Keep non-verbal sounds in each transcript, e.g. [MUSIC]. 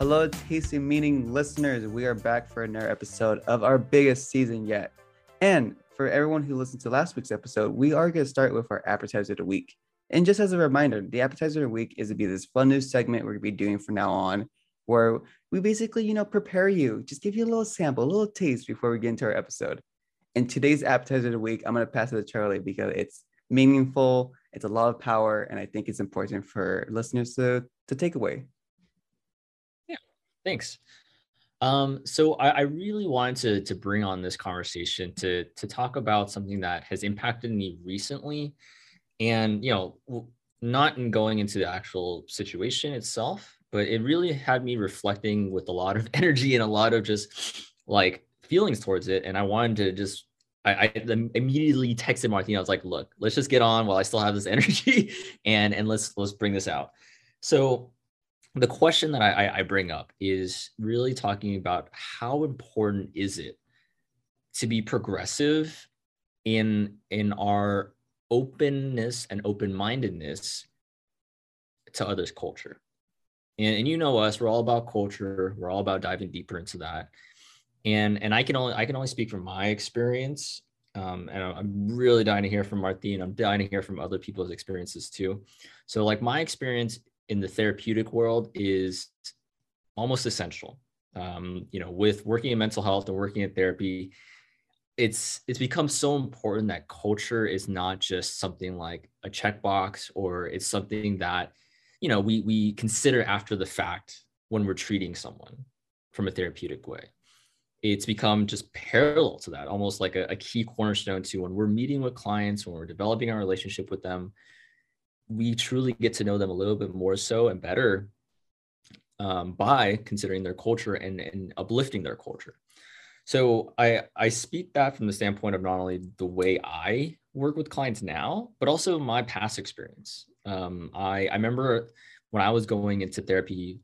Hello, Taste of Meaning listeners. We are back for another episode of our biggest season yet. And for everyone who listened to last week's episode, we are going to start with our appetizer of the week. And just as a reminder, the appetizer of the week is to be this fun new segment we're going to be doing from now on, where we basically, you know, prepare you, just give you a little sample, a little taste before we get into our episode. And today's appetizer of the week, I'm going to pass it to Charlie because it's meaningful, it's a lot of power, and I think it's important for listeners to, to take away. Thanks. Um, so I, I, really wanted to, to bring on this conversation to, to talk about something that has impacted me recently and, you know, not in going into the actual situation itself, but it really had me reflecting with a lot of [LAUGHS] energy and a lot of just like feelings towards it. And I wanted to just I, I, immediately texted Martina. I was like, "Look, let's just get on while I still have this [LAUGHS] energy, and and let's let's bring this out." So, the question that I, I bring up is really talking about how important is it to be progressive in in our openness and open mindedness to others' culture. And, and you know us, we're all about culture. We're all about diving deeper into that and and I can only I can only speak from my experience. Um, and I'm really dying to hear from Martine. I'm dying to hear from other people's experiences too. So like my experience in the therapeutic world is almost essential. Um, you know, with working in mental health and working in therapy, it's it's become so important that culture is not just something like a checkbox or it's something that you know we we consider after the fact when we're treating someone from a therapeutic way it's become just parallel to that, almost like a, a, key cornerstone to when we're meeting with clients, when we're developing our relationship with them, we truly get to know them a little bit more so and better um, by considering their culture and, and uplifting their culture. So I, I speak that from the standpoint of not only the way I work with clients now, but also my past experience. Um, I, I remember when I was going into therapy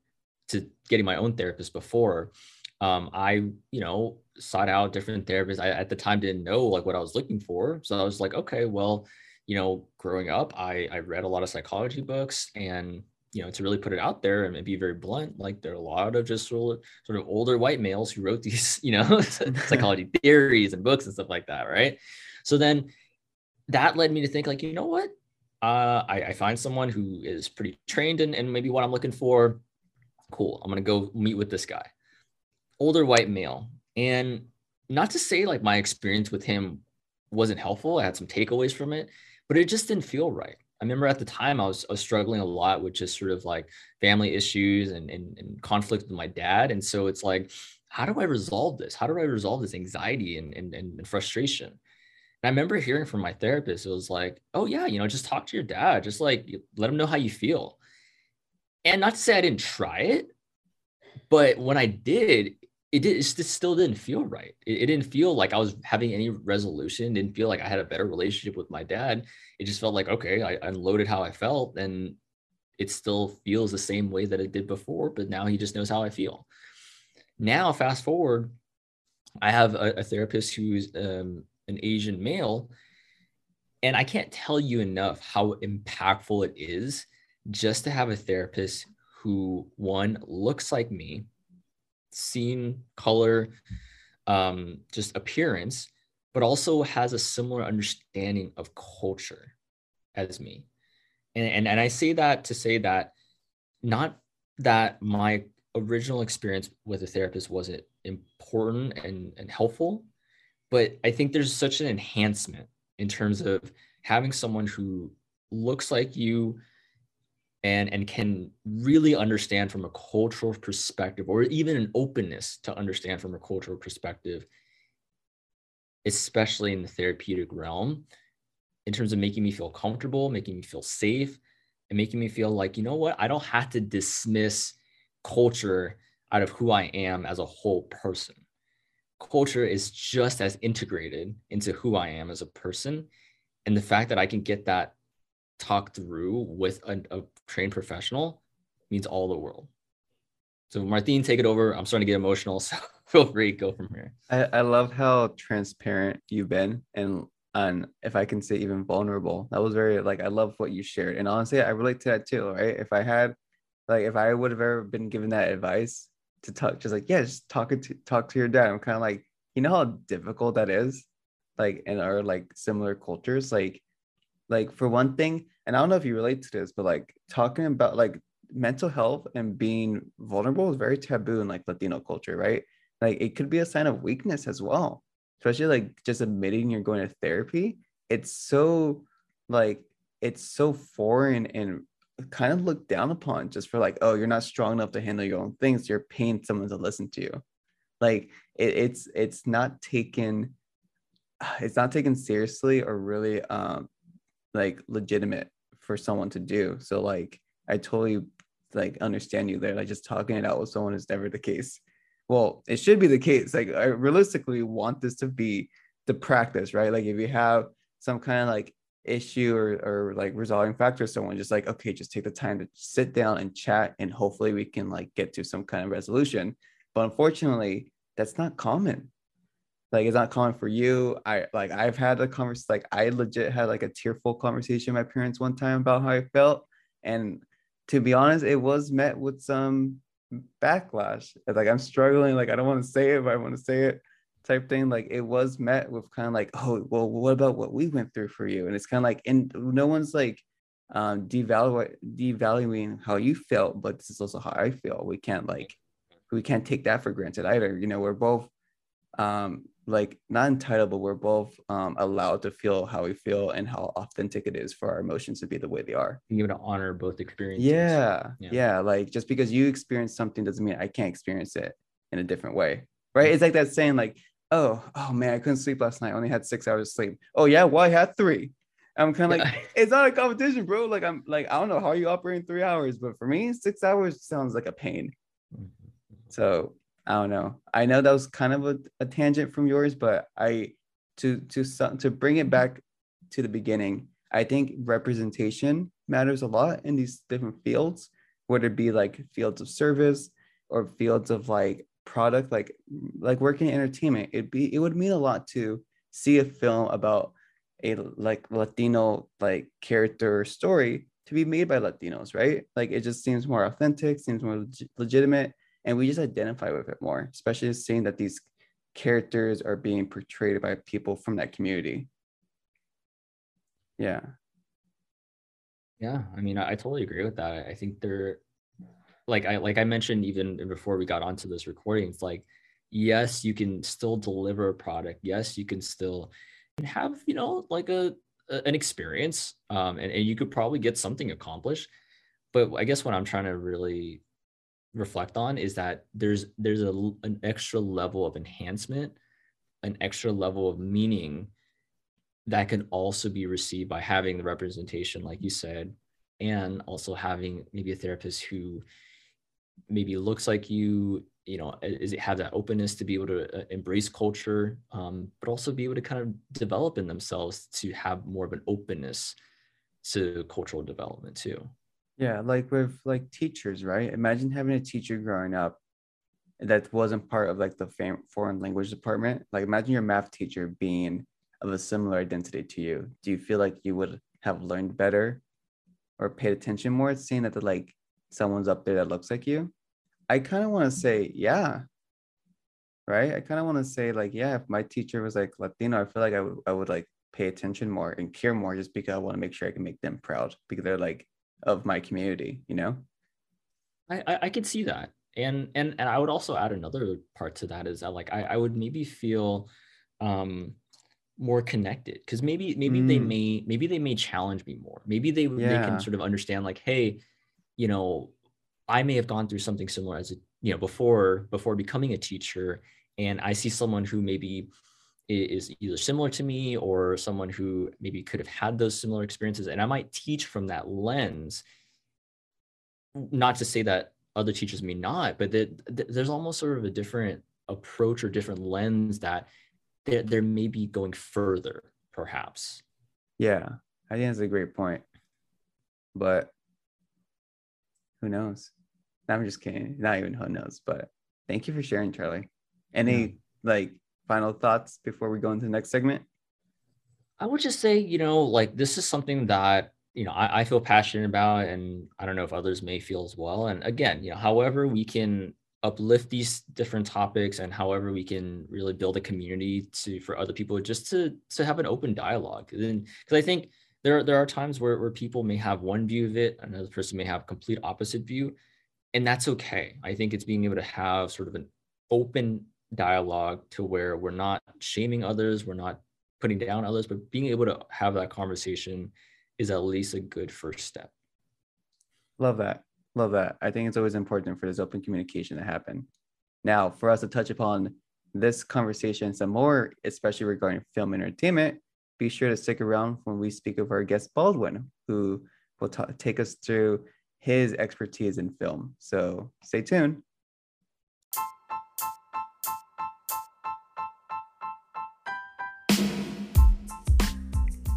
to getting my own therapist before, um, I, you know, sought out different therapists. I at the time didn't know like what I was looking for. So I was like, okay, well, you know, growing up, I, I read a lot of psychology books and, you know, to really put it out there and be very blunt, like there are a lot of just sort of older white males who wrote [LAUGHS] these, you know, psychology theories and books and stuff like that. Right. So then that led me to think like, you know what? Uh, I, I find someone who is pretty trained in, in maybe what I'm looking for. Cool. I'm going to go meet with this guy older white male. And not to say like my experience with him wasn't helpful. I had some takeaways from it, but it just didn't feel right. I remember at the time I was, I was struggling a lot with just sort of like family issues and, and, and conflict with my dad. And so it's like, how do I resolve this? How do I resolve this anxiety and, and, and frustration? And I remember hearing from my therapist, it was like, oh yeah, you know, just talk to your dad, just like let him know how you feel. And not to say I didn't try it, but when I did, it, did, it still didn't feel right. It, it, didn't feel like I was having any resolution. Didn't feel like I had a better relationship with my dad. It just felt like okay, I unloaded how I felt, and it still feels the same way that it did before. But now he just knows how I feel. Now, fast forward, I have a, a therapist who's um, an Asian male, and I can't tell you enough how impactful it is just to have a therapist who one looks like me scene, color, um, just appearance, but also has a similar understanding of culture as me. And, and, and I say that to say that not that my original experience with a therapist wasn't important and, and helpful, but I think there's such an enhancement in terms of having someone who looks like you, and and can really understand from a cultural perspective or even an openness to understand from a cultural perspective especially in the therapeutic realm in terms of making me feel comfortable making me feel safe and making me feel like you know what? I don't have to dismiss culture out of who i am as a whole person. Culture is just as integrated into who i am as a person. And the fact that i can get that talk through with a, a trained professional means all the world. So Martine, take it over. I'm starting to get emotional, [LAUGHS] so feel free go from here. I, I love how transparent you've been and and if I can say even vulnerable. That was very like I love what you shared. And honestly, I relate to that too, right? If I had like if I would have ever been given that advice to talk, just like yeah, just talk to talk to your dad. I'm kind of like, you know how difficult that is, like in our like similar cultures, like like for one thing, and I don't know if you relate to this, but like talking about like mental health and being vulnerable is very taboo in like Latino culture, right? Like it could be a sign of weakness as well, especially like just admitting you're going to therapy. It's so like it's so foreign and kind of looked down upon just for like, oh, you're not strong enough to handle your own things. You're paying someone to listen to you. Like it, it's it's not taken it's not taken seriously or really um like legitimate for someone to do. So like I totally like understand you there. Like just talking it out with someone is never the case. Well, it should be the case. Like I realistically want this to be the practice, right? Like if you have some kind of like issue or, or like resolving factor someone just like okay just take the time to sit down and chat and hopefully we can like get to some kind of resolution but unfortunately that's not common like it's not common for you. I like i've had a conversation like i legit had like a tearful conversation with my parents one time about how i felt and to be honest it was met with some backlash. Like i'm struggling like i don't want to say it but i want to say it type thing. Like it was met with kind of like oh well what about what we went through for you? And it's kind of like and no one's like um devaluing devaluing how you felt but this is also how i feel. We can't like we can't take that for granted either. You know we're both um like not entitled but we're both um allowed to feel how we feel and how authentic it is for our emotions to be the way they are being able to honor both experiences yeah, yeah yeah like just because you experience something doesn't mean i can't experience it in a different way right it's like that saying like oh, oh man, I couldn't sleep last night. I only had six hours of sleep. Oh yeah, well I had three. I'm kind of like, it's not a competition, bro. Like I'm like, I don't know how you operating three hours, but for me, six hours sounds like a pain. Mm-hmm. So I don't know. I know that was kind of a, a tangent from yours, but I to to to bring it back to the beginning, I think representation matters a lot in these different fields, whether it be like fields of service or fields of like product like like working in entertainment. It'd be it would mean a lot to see a film about a like latino like character story to be made by latinos right? Like it just seems more authentic seems more leg- legitimate and we just identify with it more especially seeing that these characters are being portrayed by people from that community yeah yeah i mean i, I totally agree with that i think they're like I like I mentioned even before we got onto this recording, it's like yes, you can still deliver a product. Yes, you can still have you know like a, a an experience, um, and, and you could probably get something accomplished. But I guess what I'm trying to really reflect on is that there's there's a, an extra level of enhancement, an extra level of meaning that can also be received by having the representation, like you said, and also having maybe a therapist who maybe looks like you you know is it have that openness to be able to uh, embrace culture um, but also be able to kind of develop in themselves to have more of an openness to cultural development too yeah like with like teachers right? Imagine having a teacher growing up that wasn't part of like the fam- foreign language department. Like imagine your math teacher being of a similar identity to you. Do you feel like you would have learned better or paid attention more seeing that the like someone's up there that looks like you? I kind of want to say yeah. Right? I kind of want to say like yeah if my teacher was like latino i feel like I would I would like pay attention more and care more just because i want to make sure i can make them proud because they're like of my community you know i i, I could see that and and and i would also add another part to that is that like i, I would maybe feel um more connected because maybe maybe mm. they may maybe they may challenge me more maybe they yeah. they can sort of understand like hey you know, I may have gone through something similar as a, you know, before before becoming a teacher, and I see someone who maybe is either similar to me or someone who maybe could have had those similar experiences, and I might teach from that lens. Not to say that other teachers may not, but that there's almost sort of a different approach or different lens that there, there may be going further, perhaps. Yeah, I think that's a great point. But who knows? I'm just kidding. Not even who knows, but thank you for sharing, Charlie. Any yeah. like final thoughts before we go into the next segment? I would just say, you know, like this is something that you know I, I feel passionate about and i don't know if others may feel as well. And again you know however we can uplift these different topics and however we can really build a community to for other people just to to have an open dialogue. Then because i think there there are times where, where people may have one view of it another person may have complete opposite view and that's okay. I think it's being able to have sort of an open dialogue to where we're not shaming others we're not putting down others but being able to have that conversation is at least a good first step. Love that. Love that. I think it's always important for this open communication to happen. Now for us to touch upon this conversation some more especially regarding film entertainment be sure to stick around when we speak of our guest baldwin who will t- take us through his expertise in film. So stay tuned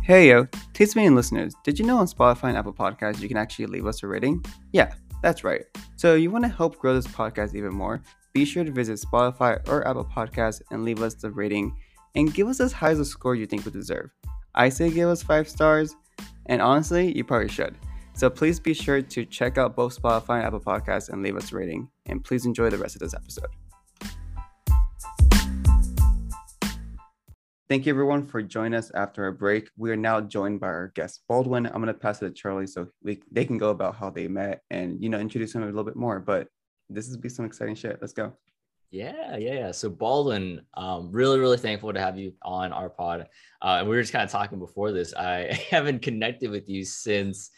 Hey yo, Taste of Meaning listeners, did you know on Spotify and Apple Podcasts you can actually leave us a rating? Yeah, that's right. So you want to help grow this podcast even more? Be sure to visit Spotify or Apple Podcasts and leave us the rating and give us as high as a score you think we deserve. I say give us five stars, and honestly, you probably should. So please be sure to check out both Spotify and Apple Podcasts and leave us a rating. And please enjoy the rest of this episode. Thank you everyone for joining us after a break. We are now joined by our guest Baldwin. I'm gonna pass it to Charlie so we they can go about how they met and you know introduce him a little bit more. But this is be some exciting shit. Let's go. Yeah, yeah, yeah. So Baldwin, um, really, really thankful to have you on our pod. Uh, and we were just kind of talking before this. I [LAUGHS] haven't connected with you since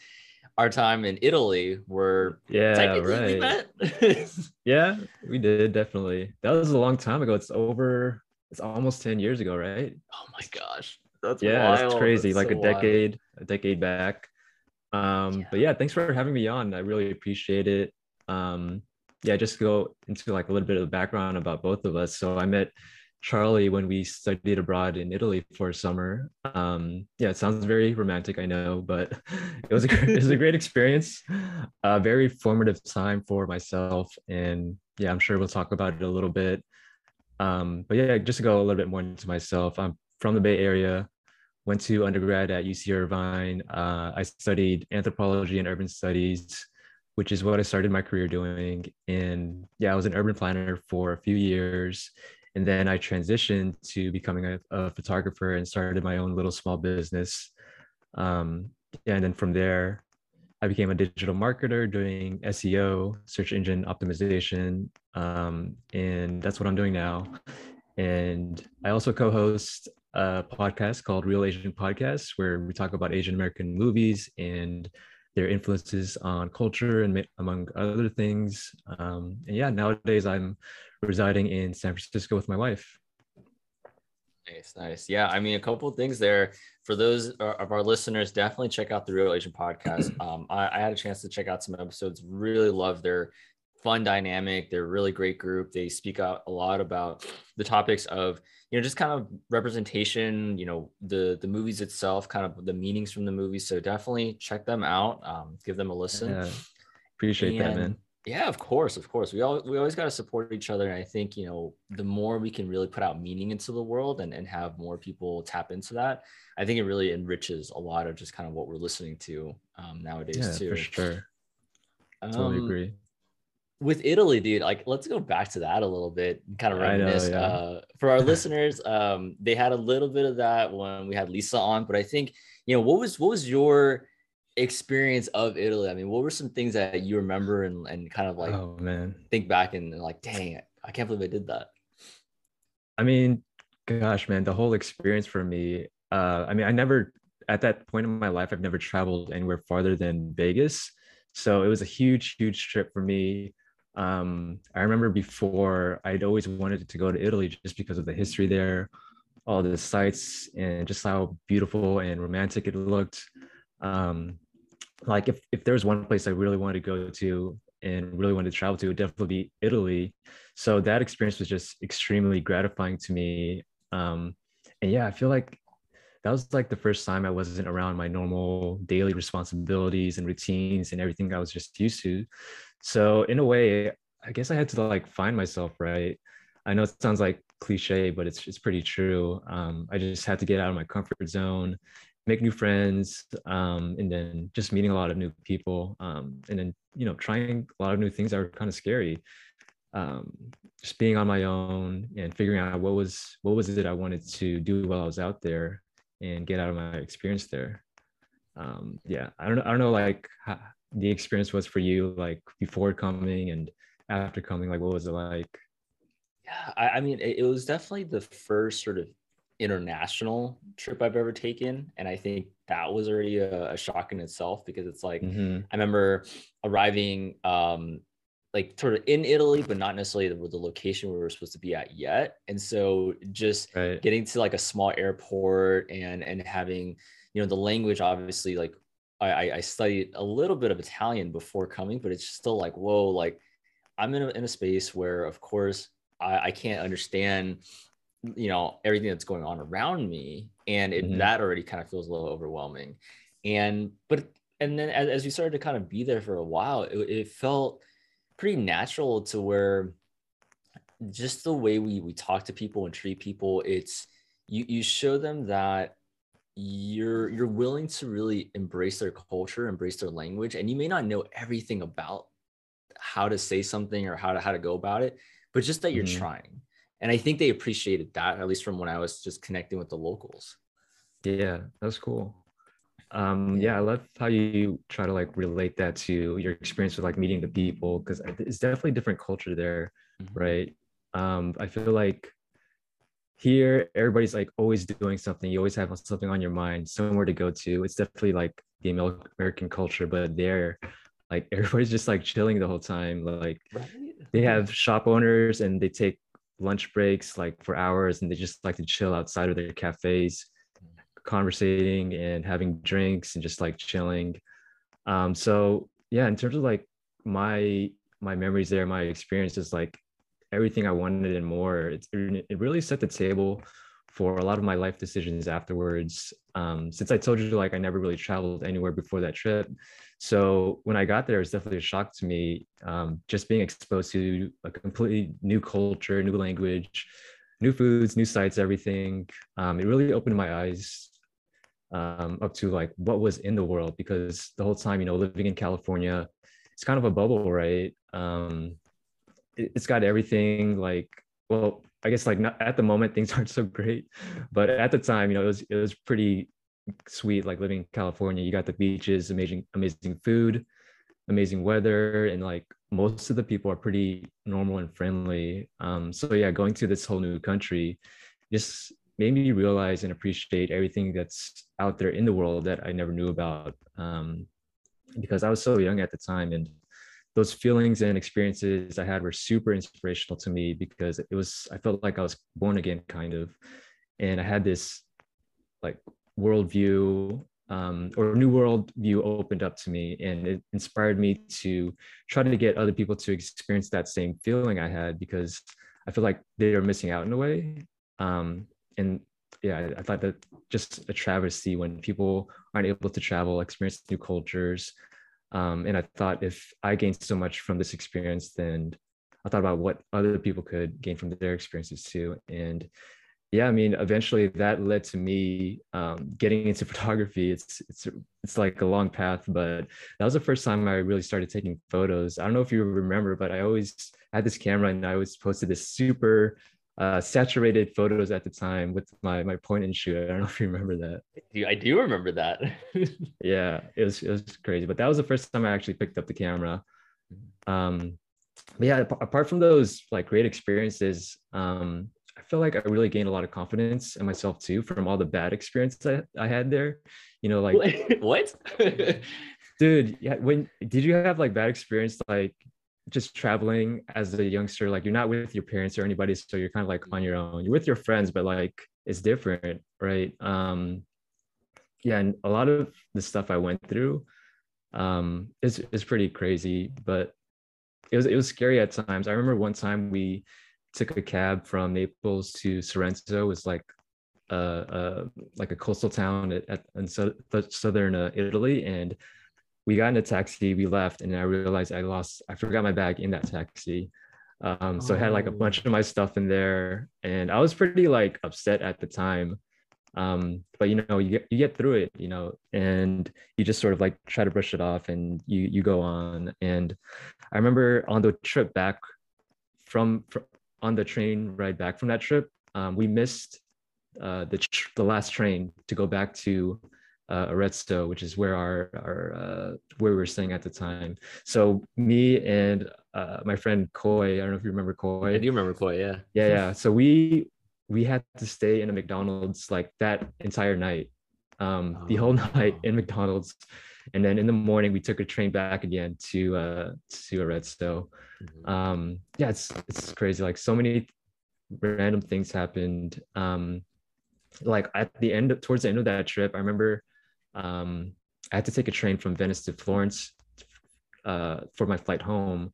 our time in Italy, where yeah, right. [LAUGHS] yeah, we did definitely. That was a long time ago. It's over it's almost 10 years ago, right? Oh my gosh. That's yeah, wild. that's crazy. That's like so a decade, wild. a decade back. Um, yeah. but yeah, thanks for having me on. I really appreciate it. Um, yeah, just go into like a little bit of the background about both of us. So I met Charlie when we studied abroad in Italy for a summer. Um, yeah, it sounds very romantic, I know, but [LAUGHS] it was a it was a great experience, a very formative time for myself, and yeah, I'm sure we'll talk about it a little bit. Um, but yeah, just to go a little bit more into myself, I'm from the Bay Area, went to undergrad at UC Irvine. Uh, I studied anthropology and urban studies, which is what I started my career doing. And yeah, I was an urban planner for a few years. And then I transitioned to becoming a, a photographer and started my own little small business. Um, and then from there, I became a digital marketer doing SEO, search engine optimization, um, and that's what I'm doing now. And I also co-host a podcast called Reel Asian Podcast, where we talk about Asian American movies and their influences on culture and among other things. Um, and yeah, nowadays I'm residing in San Francisco with my wife. Nice, nice. Yeah, I mean, a couple of things there for those of our listeners. Definitely check out the Reel Asian podcast. [CLEARS THROAT] Um, I, I, had a chance to check out some episodes. Really love their fun dynamic. They're a really great group. They speak out a lot about the topics of you know just kind of representation. You know the the movies itself, kind of the meanings from the movies. So definitely check them out. Um, give them a listen. Yeah, appreciate and, that, man yeah, of course, of course. We all we always got to support each other, and I think you know the more we can really put out meaning into the world and and have more people tap into that, I think it really enriches a lot of just kind of what we're listening to um, nowadays yeah, too. For sure, totally um, agree. With Italy, dude, like let's go back to that a little bit, kind of reminisce. Know, yeah. uh, for our [LAUGHS] listeners, um, they had a little bit of that when we had Lisa on, but I think you know what was what was your experience of Italy? I mean, what were some things that you remember and, and kind of like oh man think back and like, dang, I can't believe I did that. I mean, gosh, man, the whole experience for me. Uh, I mean, I never at that point in my life, I've never traveled anywhere farther than Vegas. So it was a huge, huge trip for me. Um, I remember before I'd always wanted to go to Italy just because of the history there, all the sights, and just how beautiful and romantic it looked. Um, like if, if there's one place I really wanted to go to and really wanted to travel to, it would definitely be Italy. So that experience was just extremely gratifying to me. Um, and yeah, I feel like that was like the first time I wasn't around my normal daily responsibilities and routines and everything I was just used to. So in a way, I guess I had to like find myself, right? I know it sounds like cliche, but it's it's pretty true. Um, I just had to get out of my comfort zone make new friends um, and then just meeting a lot of new people um, and then you know trying a lot of new things that were kind of scary um, just being on my own and figuring out what was what was it i wanted to do while i was out there and get out of my experience there. Um, yeah i don't know i don't know like the experience was for you like before coming and after coming like what was it like? Yeah i, I mean it, it was definitely the first sort of international trip I've ever taken. And I think that was already a, a shock in itself because it's like, mm-hmm. I remember arriving um, like sort of in Italy, but not necessarily the, the location we were supposed to be at yet. And so just right. getting to like a small airport and, and having, you know, the language, obviously like I, I studied a little bit of Italian before coming, but it's still like, whoa, like I'm in a, in a space where of course I, I can't understand you know everything that's going on around me and it, mm-hmm. that already kind of feels a little overwhelming and but and then as, as we started to kind of be there for a while it, it felt pretty natural to where just the way we we talk to people and treat people it's you you show them that you're you're willing to really embrace their culture embrace their language and you may not know everything about how to say something or how to how to go about it but just that you're mm-hmm. trying and I think they appreciated that at least from when I was just connecting with the locals. Yeah, that's cool. Um, yeah, I love how you try to like relate that to your experience with like meeting the people because it's definitely different culture there, mm-hmm. right? Um, I feel like here everybody's like always doing something. You always have something on your mind, somewhere to go to. It's definitely like the American culture, but there, like [LAUGHS] everybody's just like chilling the whole time. Like right. they have shop owners and they take lunch breaks like for hours and they just like to chill outside of their cafes conversating and having drinks and just like chilling. Um so yeah in terms of like my my memories there my experiences like everything i wanted and more. It's, it really set the table for a lot of my life decisions afterwards um, since i told you like i never really traveled anywhere before that trip so when I got there, it was definitely a shock to me. Um, just being exposed to a completely new culture, new language, new foods, new sites, everything. Um, it really opened my eyes um, up to like what was in the world because the whole time, you know, living in California, it's kind of a bubble, right? Um, it, it's got everything like, well, I guess like not, at the moment things [LAUGHS] aren't so great, but at the time, you know, it was it was pretty sweet like living in california you got the beaches amazing amazing food amazing weather and like most of the people are pretty normal and friendly. Um, so yeah going to this whole new country just made me realize and appreciate everything that's out there in the world that i never knew about um, because i was so young at the time and those feelings and experiences i had were super inspirational to me because it was i felt like i was born again kind of. And i had this like worldview um, or new worldview opened up to me and it inspired me to try to get other people to experience that same feeling i had because i feel like they are missing out in a way. Um, and yeah i thought that just a travesty when people aren't able to travel experience new cultures um, and i thought if i gained so much from this experience then i thought about what other people could gain from their experiences too and yeah, I mean, eventually that led to me um, getting into [LAUGHS] photography. It's it's it's like a long path, but that was the first time I really started taking photos. I don't know if you remember, but I always had this camera and I always posted this super uh, saturated photos at the time with my my point and shoot. I don't know if you remember that. I do remember that. [LAUGHS] yeah, it was it was crazy, but that was the first time I actually picked up the camera. Um, but yeah, apart from those like great experiences, um, I feel like I really gained a lot of confidence in myself too from all the bad experiences I, I had there. You know, like [LAUGHS] what? [LAUGHS] dude, yeah. When did you have like bad experience like just traveling as a youngster? Like you're not with your parents or anybody, so you're kind of like on your own. You're with your friends, but like it's different, right? Um, yeah, and a lot of the stuff I went through um is is pretty crazy, but it was it was scary at times. I remember one time we took a cab from Naples to Sorrento. It was like a, like a coastal town at, at in so, southern uh, Italy, and we got in a taxi. We left, and I realized I lost. I forgot my bag in that taxi. Um, so oh. I had like a bunch of my stuff in there, and I was pretty like upset at the time. um, but you know you get you get through it you know and you just sort of like try to brush it off and you you go on and i remember on the trip back from, from on the train ride back from that trip um, we missed uh, the tr- the last train to go back to uh, Arezzo, which is where our our uh, where we were staying at the time. So me and uh, my friend Koi, I don't know if you remember Koi. I do remember Koi, yeah. Yeah, yeah. So we we had to stay in a McDonald's like that entire night, um, oh. the whole night in McDonald's, and then in the morning we took a train back again to uh to Arezzo. Mm-hmm. Um, yeah, it's it's crazy. Like so many random things happened. Um, like at the end, towards the end of that trip, I remember um, I had to take a train from Venice to Florence uh, for my flight home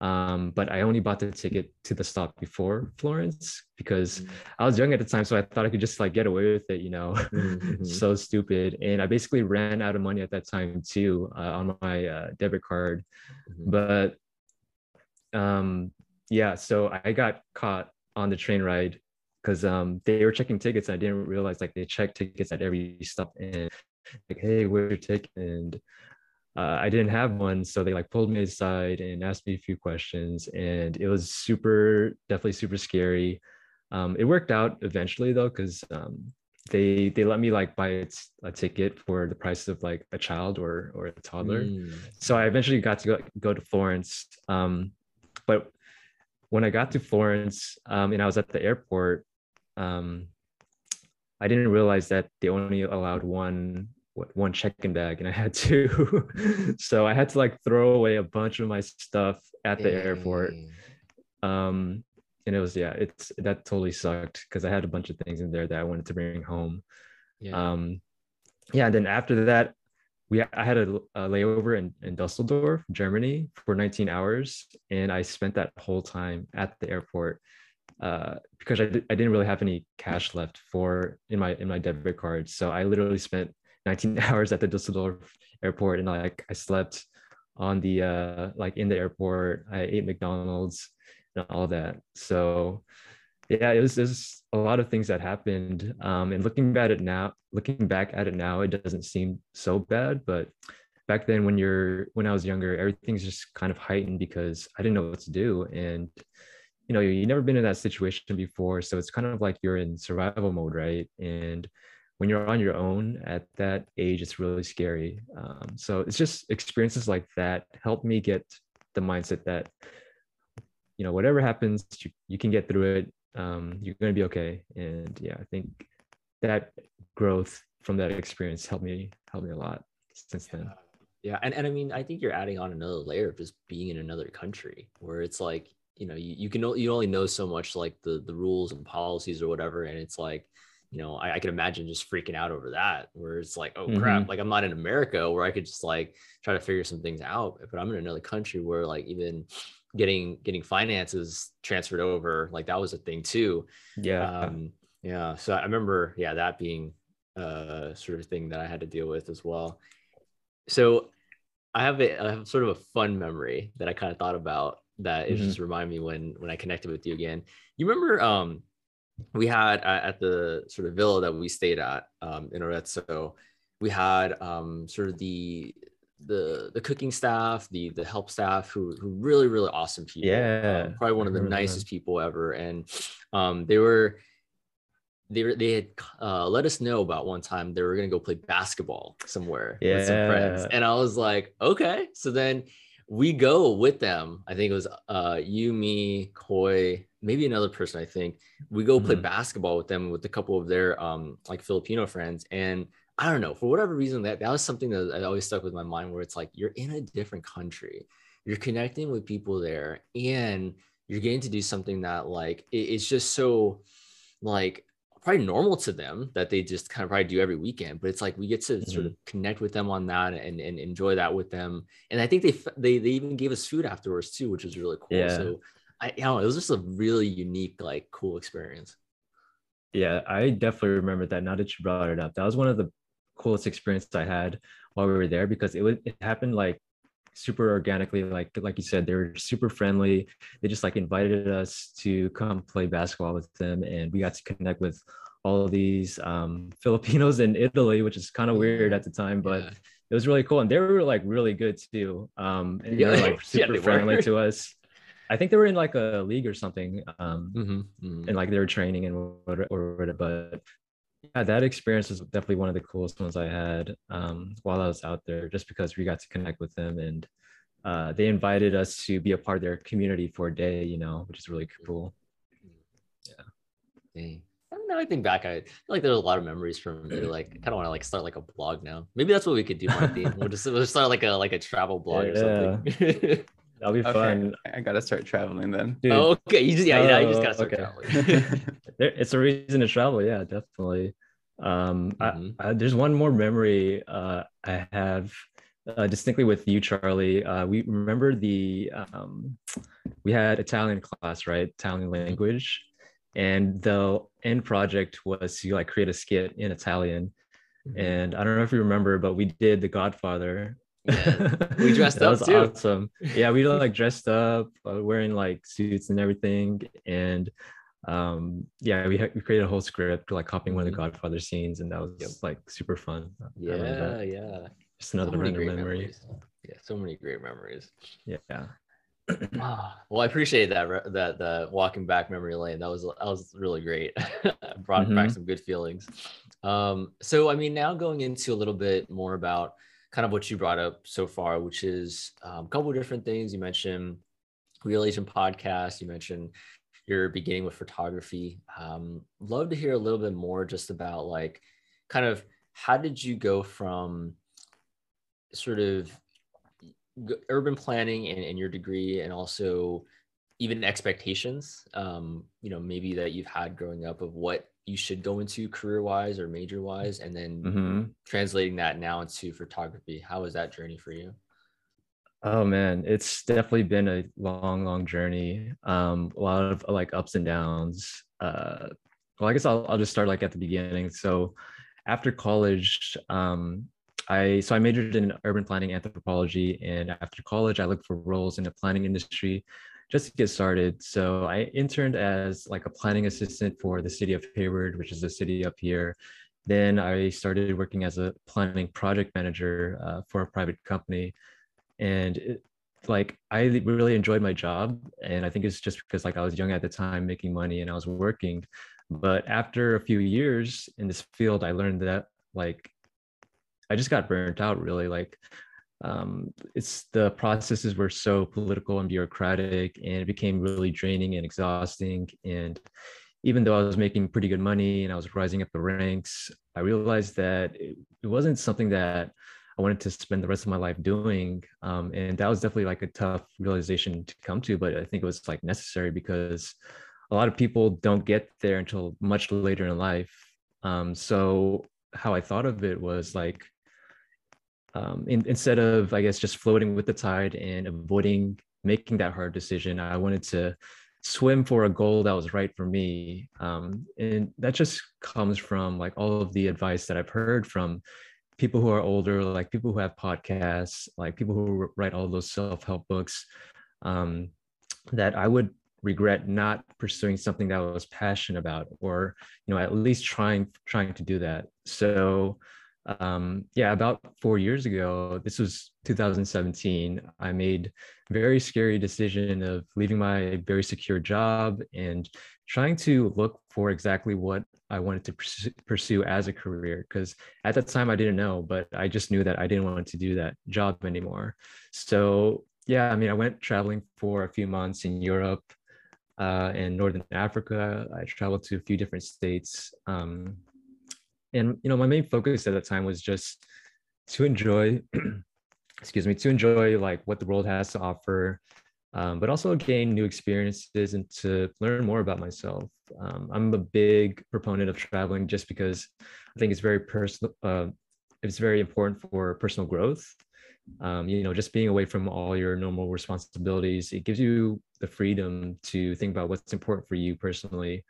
um, but I only bought the ticket to the stop before Florence because mm-hmm. I was young at the time, so I thought I could just like get away with it, you know. [LAUGHS] Mm-hmm. so stupid, and I basically ran out of money at that time too uh, on my uh, debit card. Mm-hmm. But um, yeah, so I got caught on the train ride because um, they were checking tickets. And I didn't realize like they check tickets at every stop and like, hey, where's your ticket? And uh, I didn't have one. So they like pulled me aside and asked me a few questions. And it was super, definitely super scary. Um, it worked out eventually though, because um, they they let me like buy a ticket for the price of like a child or or a toddler. Mm. So I eventually got to go, go to Florence. Um, but when I got to Florence um, and I was at the airport, um, I didn't realize that they only allowed one one check-in bag and I had two. [LAUGHS] so I had to like throw away a bunch of my stuff at the Dang. airport. Um, and it was yeah, it's that totally sucked because I had a bunch of things in there that I wanted to bring home. Yeah. Um, yeah, and then after that, we I had a, a layover in, in Dusseldorf, Germany, for 19 hours, and I spent that whole time at the airport uh, because I, I didn't really have any cash left for in my in my debit card. So I literally spent 19 [LAUGHS] hours at the Dusseldorf airport and like I slept on the uh like in the airport. I ate McDonald's and all that. So yeah, it was there's a lot of things that happened. Um, and looking at it now, looking back at it now, it doesn't seem so bad. But back then, when you're when I was younger, everything's just kind of heightened because I didn't know what to do, and you know, you, you never been in that situation before, so it's kind of like you're in survival mode, right? And when you're on your own at that age, it's really scary. Um, so it's just experiences like that help me get the mindset that, you know, whatever happens, you, you can get through it. Um, you're going to be okay. And yeah, I think that growth from that experience helped me, helped me a lot since then. Yeah. And, and I mean, I think you're adding on another layer of just being in another country where it's like, you know, you, you can, you only know so much like the, the rules and policies or whatever. And it's like, you know, I, I can imagine just freaking out over that, where it's like, oh crap, mm-hmm. like I'm not in America where I could just like try to figure some things out, but I'm in another country where like even getting getting finances transferred over, like that was a thing too. Yeah. Um, yeah. So I remember, yeah, that being uh sort of thing that I had to deal with as well. So I have a I have sort of a fun memory that I kind of thought about that mm-hmm. just remind me when when I connected with you again. You remember um we had at, at, the sort of villa that we stayed at um, in Arezzo, we had um, sort of the the the cooking staff, the the help staff, who who really really awesome people. Yeah, um, probably one of the nicest that. people ever, and um, they were they were they had uh, let us know about one time they were gonna go play basketball somewhere yeah. with some friends, and I was like, okay. So then we go with them. I think it was uh, you, me, Koi, maybe another person. I think we go play mm-hmm. basketball with them with a couple of their um, like Filipino friends, and I don't know for whatever reason that that was something that I always stuck with my mind. Where it's like you're in a different country, you're connecting with people there, and you're getting to do something that like it, it's just so like probably normal to them that they just kind of probably do every weekend but it's like we get to mm-hmm. sort of connect with them on that and, and enjoy that with them and i think they they, they even gave us food afterwards too which was really cool yeah. so I you know it was just a really unique, like cool experience. Yeah, I definitely remember that. Now that you brought it up, that was one of the coolest experiences I had while we were there because it was it happened like super organically like like you said they were super friendly they just like invited us to come play basketball with them and we got to connect with all of these um, [LAUGHS] Filipinos in Italy, which is kind of weird at the time, but yeah. it was really cool. And they were like really good too. Um, and yeah. [LAUGHS] they were like super yeah, friendly to us. I think they were in like a league or something. Um, mm-hmm, mm-hmm. and like they were training and or, or but yeah, that experience was definitely one of the coolest ones I had um, while I was out there, just because we got to connect with them and uh, they invited us to be a part of their community for a day, you know, which is really cool. Yeah. Dang. Now I think back, I feel like there's a lot of memories from. Like, I kind of want to like start like a blog now. Maybe that's what we could do, Martin. we'll just we'll just start like a like a travel blog yeah. or something. [LAUGHS] That'll be fun. I gotta start traveling then. Dude. Oh, okay. You just yeah, yeah, you just gotta start okay. traveling. [LAUGHS] [LAUGHS] it's a reason to travel. Yeah, definitely. Um, mm-hmm. I, I, there's one more memory uh, I have uh, distinctly with you, Charlie. Uh, we remember the um, we had Italian class, right? Italian language, and the end project was to like create a skit in Italian. Mm-hmm. And I don't know if you remember, but we did The Godfather yeah. [LAUGHS] We dressed that up was too. awesome. Yeah, we like dressed up, uh, wearing like suits and everything, and um, yeah, we, we created a whole script like copying one of the mm-hmm. Godfather scenes, and that was yep. like super fun. Yeah, yeah. Just another so random memory. Memories. Yeah, so many great memories. Yeah. [CLEARS THROAT] ah, well, I appreciate that that the walking back memory lane. That was that was really great. [LAUGHS] Brought mm-hmm. back some good feelings. Um, so I mean, now going into a little bit more about kind of what you brought up so far, which is um, a couple of different things. You mentioned Reel Asian podcast. You mentioned you're beginning with photography. Um, love to hear a little bit more just about like kind of how did you go from sort of urban planning and, and your degree and also even expectations um, you know maybe that you've had growing up of what you should go into career wise or major wise and then mm-hmm. translating that now into photography how was that journey for you? Oh man it's definitely been a long long journey. Um a lot of like ups and downs. Uh well i guess i'll, I'll just start like at the beginning. So after college um I so I majored in urban planning anthropology, and after college, I looked for roles in the planning industry just to get started. So I interned as like a planning assistant for the city of Hayward, which is a city up here. Then I started working as a planning project manager uh, for a private company. And it, like I really enjoyed my job. And I think it's just because like I was young at the time making money and I was working. But after a few years in this field, I learned that like I just got burnt out really. Like um, it's the processes were so political and bureaucratic and it became really draining and exhausting. And even though i was making pretty good money and i was rising up the ranks i realized that it, wasn't something that i wanted to spend the rest of my life doing. Um, and that was definitely like a tough realization to come to but i think it was like necessary because a lot of people don't get there until much later in life. Um, so how i thought of it was like um, in, instead of i guess just floating with the tide and avoiding making that hard decision i wanted to swim for a goal that was right for me. Um, and that just comes from like all of the advice that i've heard from people who are older like people who have podcasts like people who write all those self-help books um, that i would regret not pursuing something that I was passionate about or you know at least trying trying to do that. So um, yeah, about four years ago, this was 2017, I made very scary decision of leaving my very secure job and trying to look for exactly what I wanted to pursue, as a career. Because at that time, I didn't know, but I just knew that I didn't want to do that job anymore. So yeah, I mean, I went traveling for a few months in Europe uh, and Northern Africa. I traveled to a few different states. Um, and you know my main focus at that time was just to enjoy [CLEARS THROAT] excuse me to enjoy like what the world has to offer um, but also gain new experiences and to learn more about myself. Um, i'm a big proponent of traveling just because i think it's very personal uh, it's very important for personal growth. Um, you know just being away from all your normal responsibilities it gives you the freedom to think about what's important for you personally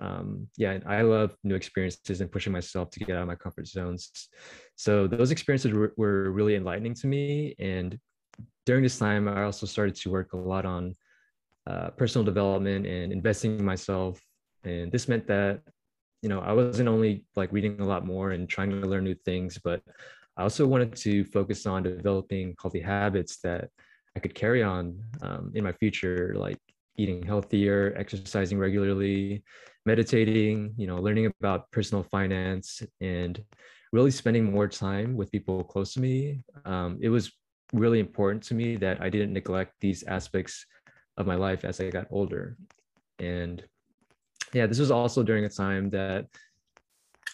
um, yeah, I love new experiences and pushing myself to get out of my comfort zones. So those experiences were, were really enlightening to me. And during this time, I also started to work a lot on uh, personal development and investing in myself. And this meant that, you know, I wasn't only like reading a lot more and trying to learn new things, but I also wanted to focus on developing healthy habits that I could carry on um, in my future, like eating healthier, exercising regularly, meditating, you know, learning about personal finance, and really spending more time with people close to me. Um, it was really important to me that I didn't neglect these aspects of my life as I got older. And yeah, this was also during a time that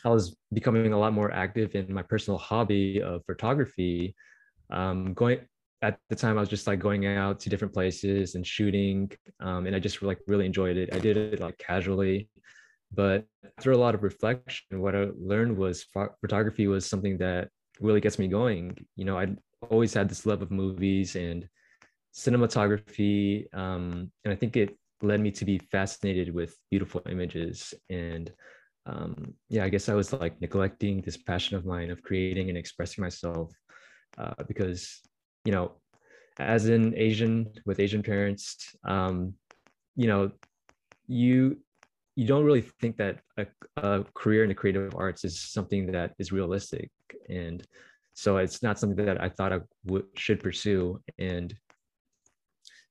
I was becoming a lot more active in my personal hobby of photography. Um, going at the time, I was just like going out to different places and shooting, um, and I just like really enjoyed it. I did it like casually, but after a lot of reflection, what I learned was ph- photography was something that really gets me going. You know, I always had this love of movies and cinematography, um, and I think it led me to be fascinated with beautiful images and um, yeah, I guess I was like neglecting this passion of mine of creating and expressing myself uh, because, you know, as an Asian with Asian parents, um, you know, you you don't really think that a, a career in the creative arts is something that is realistic, and so it's not something that I thought I should pursue. And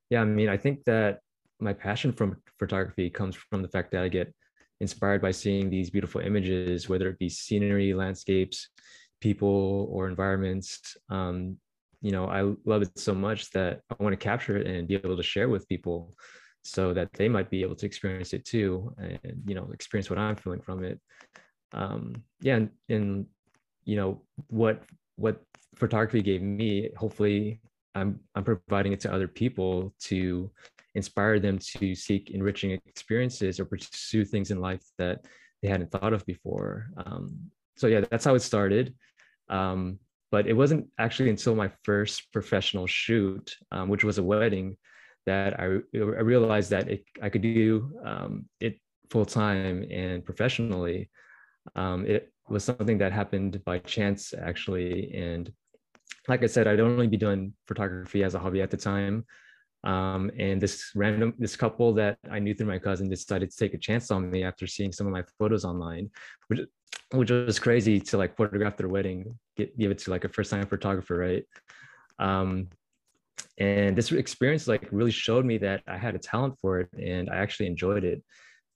yeah, I mean, I think that my passion from photography comes from the fact that I get inspired by seeing these beautiful images, whether it be scenery, landscapes, people, or environments. Um, you know, I love it so much that I want to capture it and be able to share with people so that they might be able to experience it too and, you know, experience what I'm feeling from it. Um, yeah. And, and, you know, what, what photography gave me, hopefully I'm, I'm providing it to other people to inspire them to seek enriching experiences or pursue things in life that they hadn't thought of before. Um, so yeah, that's how it started. Um, but it wasn't actually until my first professional shoot, um, which was a wedding, that I, I realized that it, I could do um, it full time and professionally. Um, it was something that happened by chance, actually. And like I said, I'd only be doing photography as a hobby at the time. Um, and this random this couple that I knew through my cousin decided to take a chance on me after seeing some of my photos online, which which was crazy to like photograph their wedding, get, give it to like a first time photographer, right? Um, and this experience like really showed me that I had a talent for it, and I actually enjoyed it.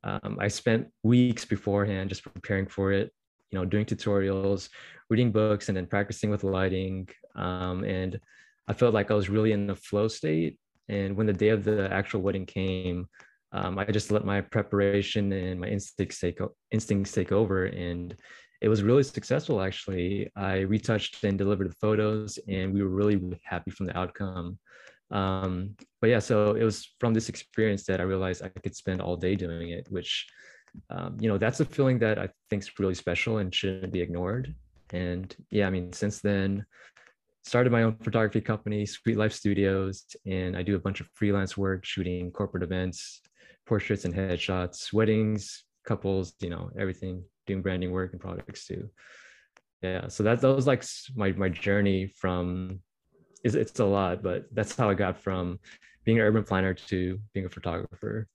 Um, I spent weeks beforehand just preparing for it, you know, doing tutorials, reading books, and then practicing with lighting. Um, and I felt like I was really in the flow state and when the day of the actual wedding came, um, I just let my preparation and my instincts take instincts take over, and it was really successful. Actually, I retouched and delivered the photos, and we were really happy from the outcome. Um, but yeah, so it was from this experience that I realized I could spend all day doing it, which um, you know that's a feeling that I think is really special and shouldn't be ignored. And yeah, I mean, since then, started my own photography company, Sweet Life Studios, and I do a bunch of freelance work, shooting corporate events, portraits and headshots, weddings, couples, you know, everything, doing branding work and products too. Yeah, so that, that was like my my journey from. It's, it's a lot, but that's how I got from being an urban planner to being a photographer.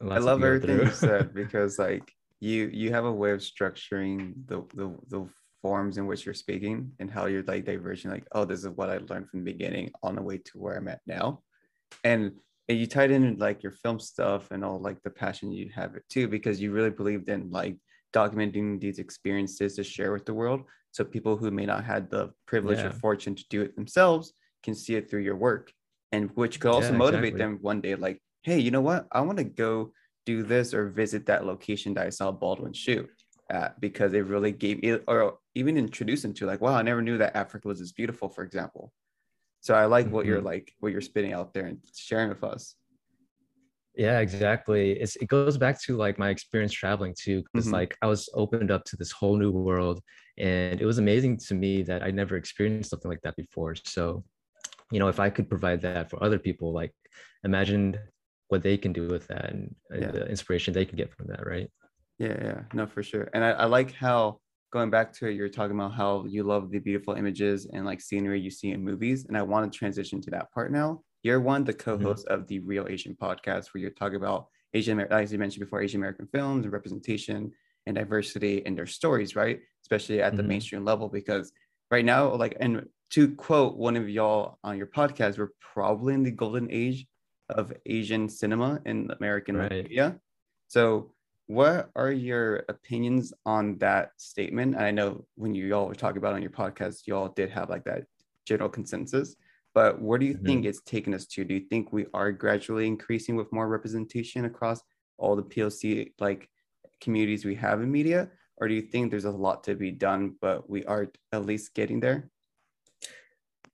I love everything you said [LAUGHS] because like you you have a way of structuring the the the forms in which you're speaking and how you're like diverging like oh this is what i learned from the beginning on the way to where i'm at now and, and you tied in like your film stuff and all like the passion you have it too because you really believed in like documenting these experiences to share with the world so people who may not have the privilege yeah. or fortune to do it themselves can see it through your work and which could also yeah, motivate exactly. them one day like hey you know what i want to go do this or visit that location that i saw baldwin shoot at because it really gave it or even introduced them to like wow i never knew that africa was as beautiful for example so i like what you're mm-hmm. like what you're spitting out there and sharing with us yeah exactly it's, it goes back to like my experience traveling too because mm-hmm. like i was opened up to this whole new world and it was amazing to me that i never experienced something like that before so you know if i could provide that for other people like imagine what they can do with that and, and yeah. the inspiration they can get from that right yeah, yeah, no, for sure. And I, I like how going back to you're talking about how you love the beautiful images and like scenery you see in movies. And I want to transition to that part now. You're one, the mm-hmm. co-host mm-hmm. of the Reel Asian podcast, where you're talking about Asian, as you mentioned before, Asian American films and representation and diversity in their stories, right? Especially at the mm-hmm. mainstream level, because right now, like, and to quote one of y'all on your podcast, we're probably in the golden age of Asian cinema in American right. media. So, what are your opinions on that statement? And I know when you all were talking about on your podcast, you all did have like that general consensus. But where do you mm-hmm. think it's taken us to? Do you think we are gradually increasing with more representation across all the POC like communities we have in media? Or do you think there's a lot to be done, but we are at least getting there?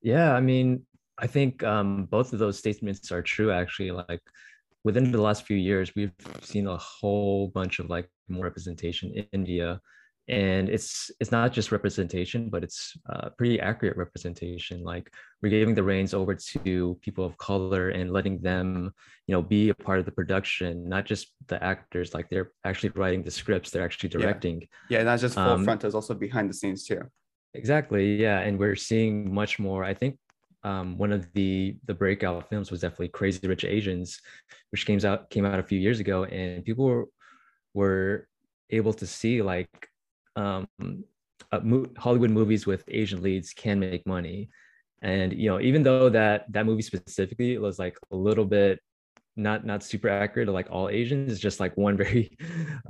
Yeah, I mean, I think um, both of those statements are true. Actually, like within the last few years, we've seen a whole bunch of like more representation in India, and it's it's not just representation, but it's uh, pretty accurate representation. Like we're giving the reins over to people of color and letting them, you know, be a part of the production, not just the actors. Like they're actually writing the scripts, they're actually directing. Yeah, yeah not just um, front, it's also behind the scenes too. Exactly. Yeah, and we're seeing much more. I think um, one of the the breakout films was definitely Crazy Rich Asians, which came out came out a few years ago, and people were were able to see like um, mo- Hollywood movies with Asian leads can make money, and you know even though that that movie specifically was like a little bit not not super accurate like all asians it's just like one [LAUGHS] very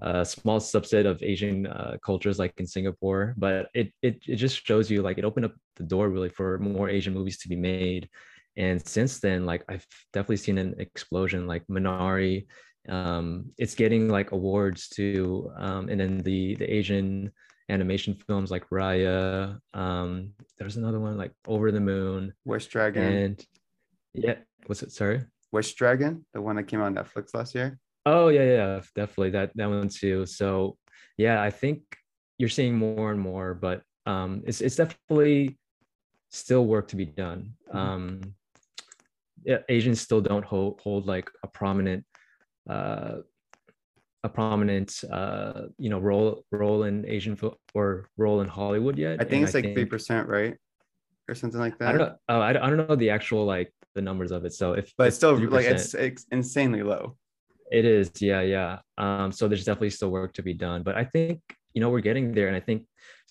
uh, small subset of asian uh, cultures like in singapore but it, it it just shows you like it opened up the door really for more asian movies to be made and since then like i've definitely seen an explosion like minari um it's getting like awards too um and then the the asian animation films like raya um there's another one like over the moon west dragon. and yeah what's it sorry Wish Dragon, the one that came on Netflix last year. Oh yeah, yeah, definitely that that one too. So yeah, I think you're seeing more and more, but um, it's it's definitely still work to be done. Mm-hmm. Um, yeah, Asians still don't hold hold like a prominent uh, a prominent uh, you know role role in Asian fo- or role in Hollywood yet. I think and it's I like three percent, right? Or something like that. I don't know. Oh, I, I don't know the actual like the numbers of it. So if but it's still like it's, it's insanely low. It is, yeah, yeah. Um, so there's definitely still work to be done, but I think you know we're getting there, and I think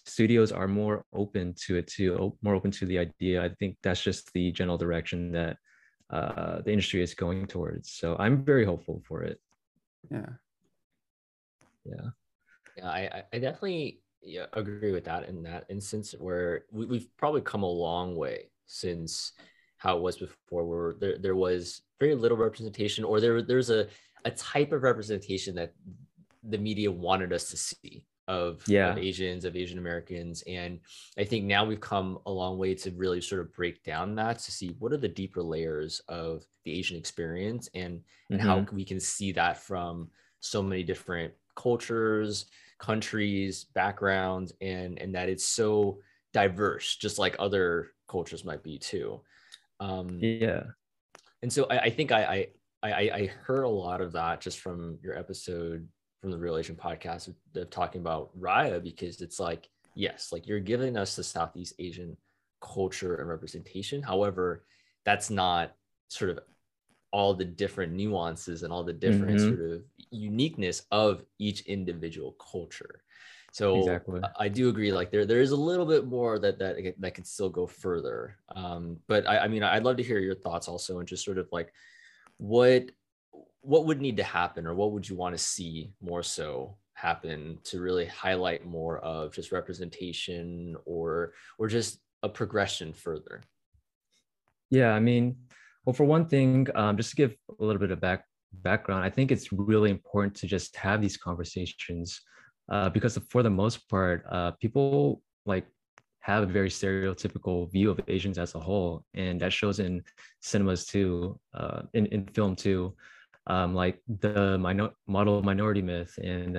studios are more open to it too, more open to the idea. I think that's just the general direction that uh, the industry is going towards. So I'm very hopeful for it. Yeah. Yeah. Yeah, I, I definitely yeah, agree with that in that instance where we, we've probably come a long way since how it was before, where there, there was very little representation, or there there's a, a type of representation that the media wanted us to see of, yeah. of Asians, of Asian Americans. And I think now we've come a long way to really sort of break down that to see what are the deeper layers of the Asian experience and, and mm-hmm. how we can see that from so many different cultures, countries, backgrounds, and and that it's so diverse, just like other cultures might be too. Um, yeah. And so I, I think I, I, I I heard a lot of that just from your episode from the Reel Asian podcast of, of talking about Raya because it's like yes, like you're giving us the Southeast Asian culture and representation. However, that's not sort of all the different nuances and all the different mm-hmm. sort of uniqueness of each individual culture. So exactly. I do agree. Like there, there is a little bit more that that that could still go further. Um, but I, I mean, I'd love to hear your thoughts also, and just sort of like what what would need to happen, or what would you want to see more so happen to really highlight more of just representation, or or just a progression further. Yeah, I mean, well, for one thing, um, just to give a little bit of back background, I think it's really important to just have these conversations uh, because for the most part, uh, people like have a very stereotypical view of Asians as a whole, and that shows in cinemas too, uh, in in film too. Um, like the minor- model minority myth and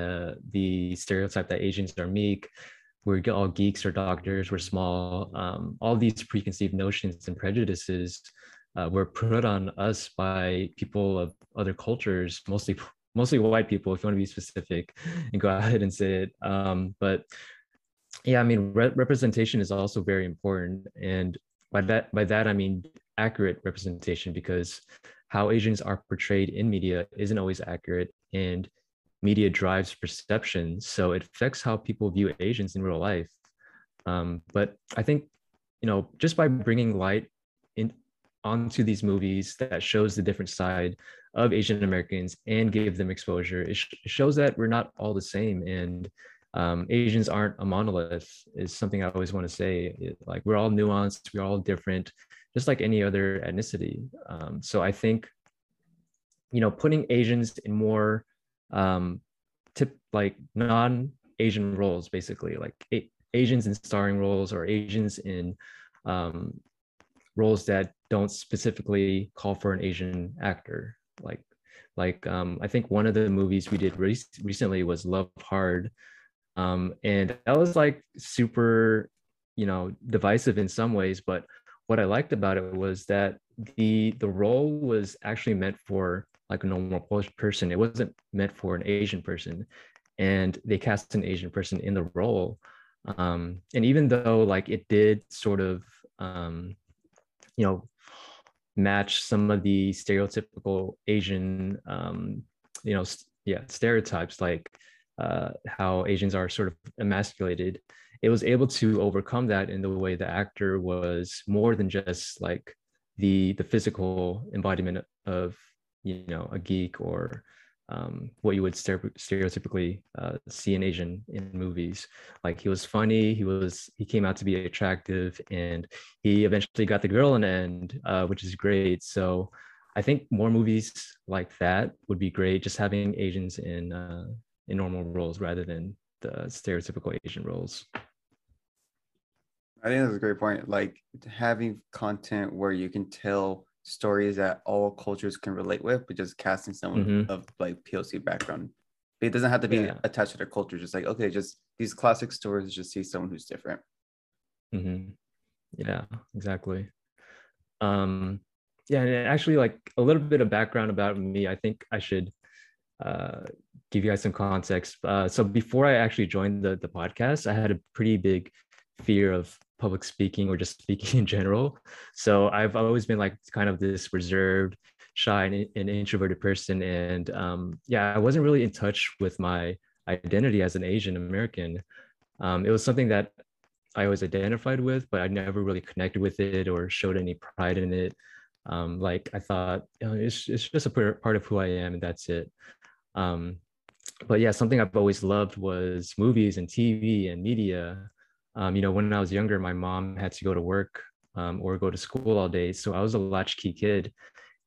the stereotype that Asians are meek, we're all geeks or doctors, we're small. Um, all these preconceived notions and prejudices uh, were put on us by people of other cultures, mostly mostly white people, if you want to be specific, and go [LAUGHS] ahead and say it. Um, but yeah, I mean, re- representation is also very important, and by that by that I mean accurate representation because how Asians are portrayed in media isn't always accurate, and media drives perception, so it affects how people view Asians in real life. Um, but I think, you know, just by bringing light onto these movies that shows the different side of Asian Americans and give them exposure, it, sh- shows that we're not all the same and um, Asians aren't a monolith is something I always want to say. It, like we're all nuanced, we're all different, just like any other ethnicity. Um, so I think, you know, putting Asians in more um, tip like non-Asian roles, basically like a- Asians in starring roles or Asians in um, roles that don't specifically call for an Asian actor. Like, like um, I think one of the movies we did re- recently was Love Hard, um, and that was like super, you know, divisive in some ways. But what I liked about it was that the the role was actually meant for like a normal Polish person. It wasn't meant for an Asian person, and they cast an Asian person in the role. Um, and even though like it did sort of, um, you know, match some of the stereotypical Asian, um, you know, yeah, stereotypes like uh, how Asians are sort of emasculated, it was able to overcome that in the way the actor was more than just like the the physical embodiment of you know a geek or um, what you would stereotypically uh, see an Asian in movies. Like he was funny, he was he came out to be attractive, and he eventually got the girl in the end, uh, which is great. So I think more movies like that would be great. Just having Asians in uh, in normal roles rather than the stereotypical Asian roles. I think that's a great point. Like having content where you can tell stories that all cultures can relate with, but just casting someone mm-hmm. of like POC background. It doesn't have to be yeah. attached to their culture. Just like okay, just these classic stories. Just see someone who's different. Mm-hmm. Yeah, exactly. Um, yeah, and actually, like a little bit of background about me. I think I should uh, give you guys some context. Uh, so before I actually joined the, the podcast, I had a pretty big fear of public speaking or just speaking [LAUGHS] in general. So I've always been like kind of this reserved, shy and, and introverted person. And um, yeah, I wasn't really in touch with my identity as an Asian American. Um, it was something that I always identified with, but I never really connected with it or showed any pride in it. Um, like I thought, you know, it's, it's just a part of who I am and that's it. Um, but yeah, something I've always loved was movies and TV and media. Um, you know, when I was younger, my mom had to go to work um, or go to school all day. So I was a latchkey kid.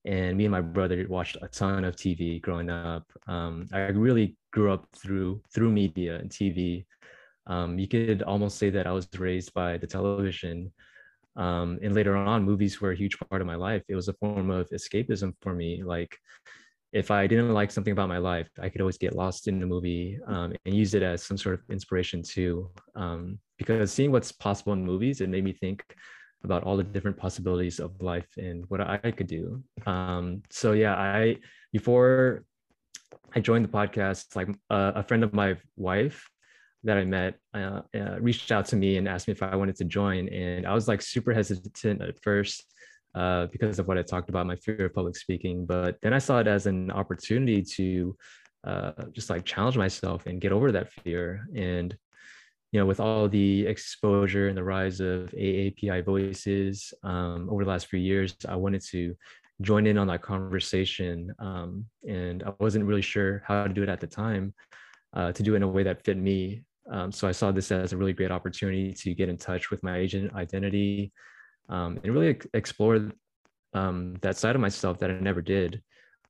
And me and my brother watched a ton of TV growing up. Um, I really grew up through through media and TV. Um, you could almost say that I was raised by the television. Um, and later on, movies were a huge part of my life. It was a form of escapism for me. Like if I didn't like something about my life, I could always get lost in the movie um, and use it as some sort of inspiration too. Um, because seeing what's possible in movies, it made me think about all the different possibilities of life and what I could do. Um, so yeah, I before I joined the podcast, like uh, a friend of my wife that I met uh, uh, reached out to me and asked me if I wanted to join, and I was like super hesitant at first uh, because of what I talked about, my fear of public speaking. But then I saw it as an opportunity to uh, just like challenge myself and get over that fear. And, you know, with all the exposure and the rise of AAPI voices um, over the last few years, I wanted to join in on that conversation. Um, and I wasn't really sure how to do it at the time, uh, to do it in a way that fit me. Um, so I saw this as a really great opportunity to get in touch with my Asian identity, um, and really explore um, that side of myself that I never did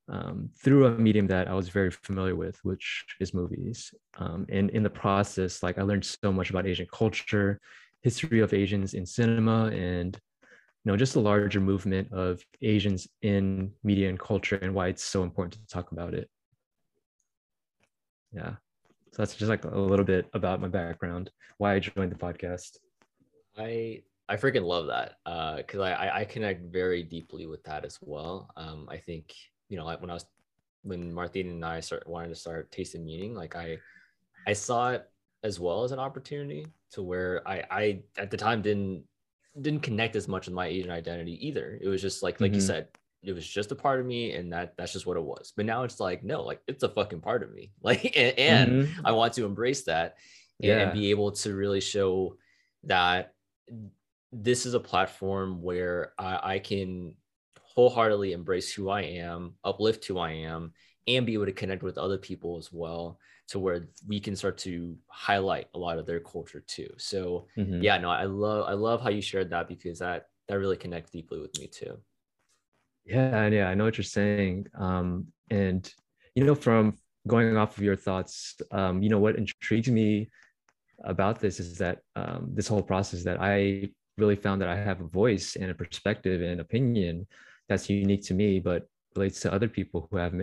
um, through a medium that I was very familiar with, which is movies. Um, and in the process, like I learned so much about Asian culture, history of Asians in cinema, and you know just the larger movement of Asians in media and culture, and why it's so important to talk about it. Yeah, so that's just like a little bit about my background, why I joined the podcast. I I freaking love that because uh, I I connect very deeply with that as well. Um, I think you know like when I was when Martin and I start wanted to start Taste of Meaning, like I I saw it as well as an opportunity to where I I at the time didn't didn't connect as much with my Asian identity either. It was just like like mm-hmm. you said, it was just a part of me and that that's just what it was but now it's like no like it's a fucking part of me [LAUGHS] like and, and mm-hmm. i want to embrace that and, yeah. and be able to really show that this is a platform where I, I can wholeheartedly embrace who i am uplift who i am and be able to connect with other people as well to where we can start to highlight a lot of their culture too so mm-hmm. yeah no i love i love how you shared that because that that really connects deeply with me too yeah, and yeah, I know what you're saying. Um, and you know, from going off of your thoughts, um, you know, what intrigues me about this is that um, this whole process that I really found that I have a voice and a perspective and opinion that's unique to me, but relates to other people who have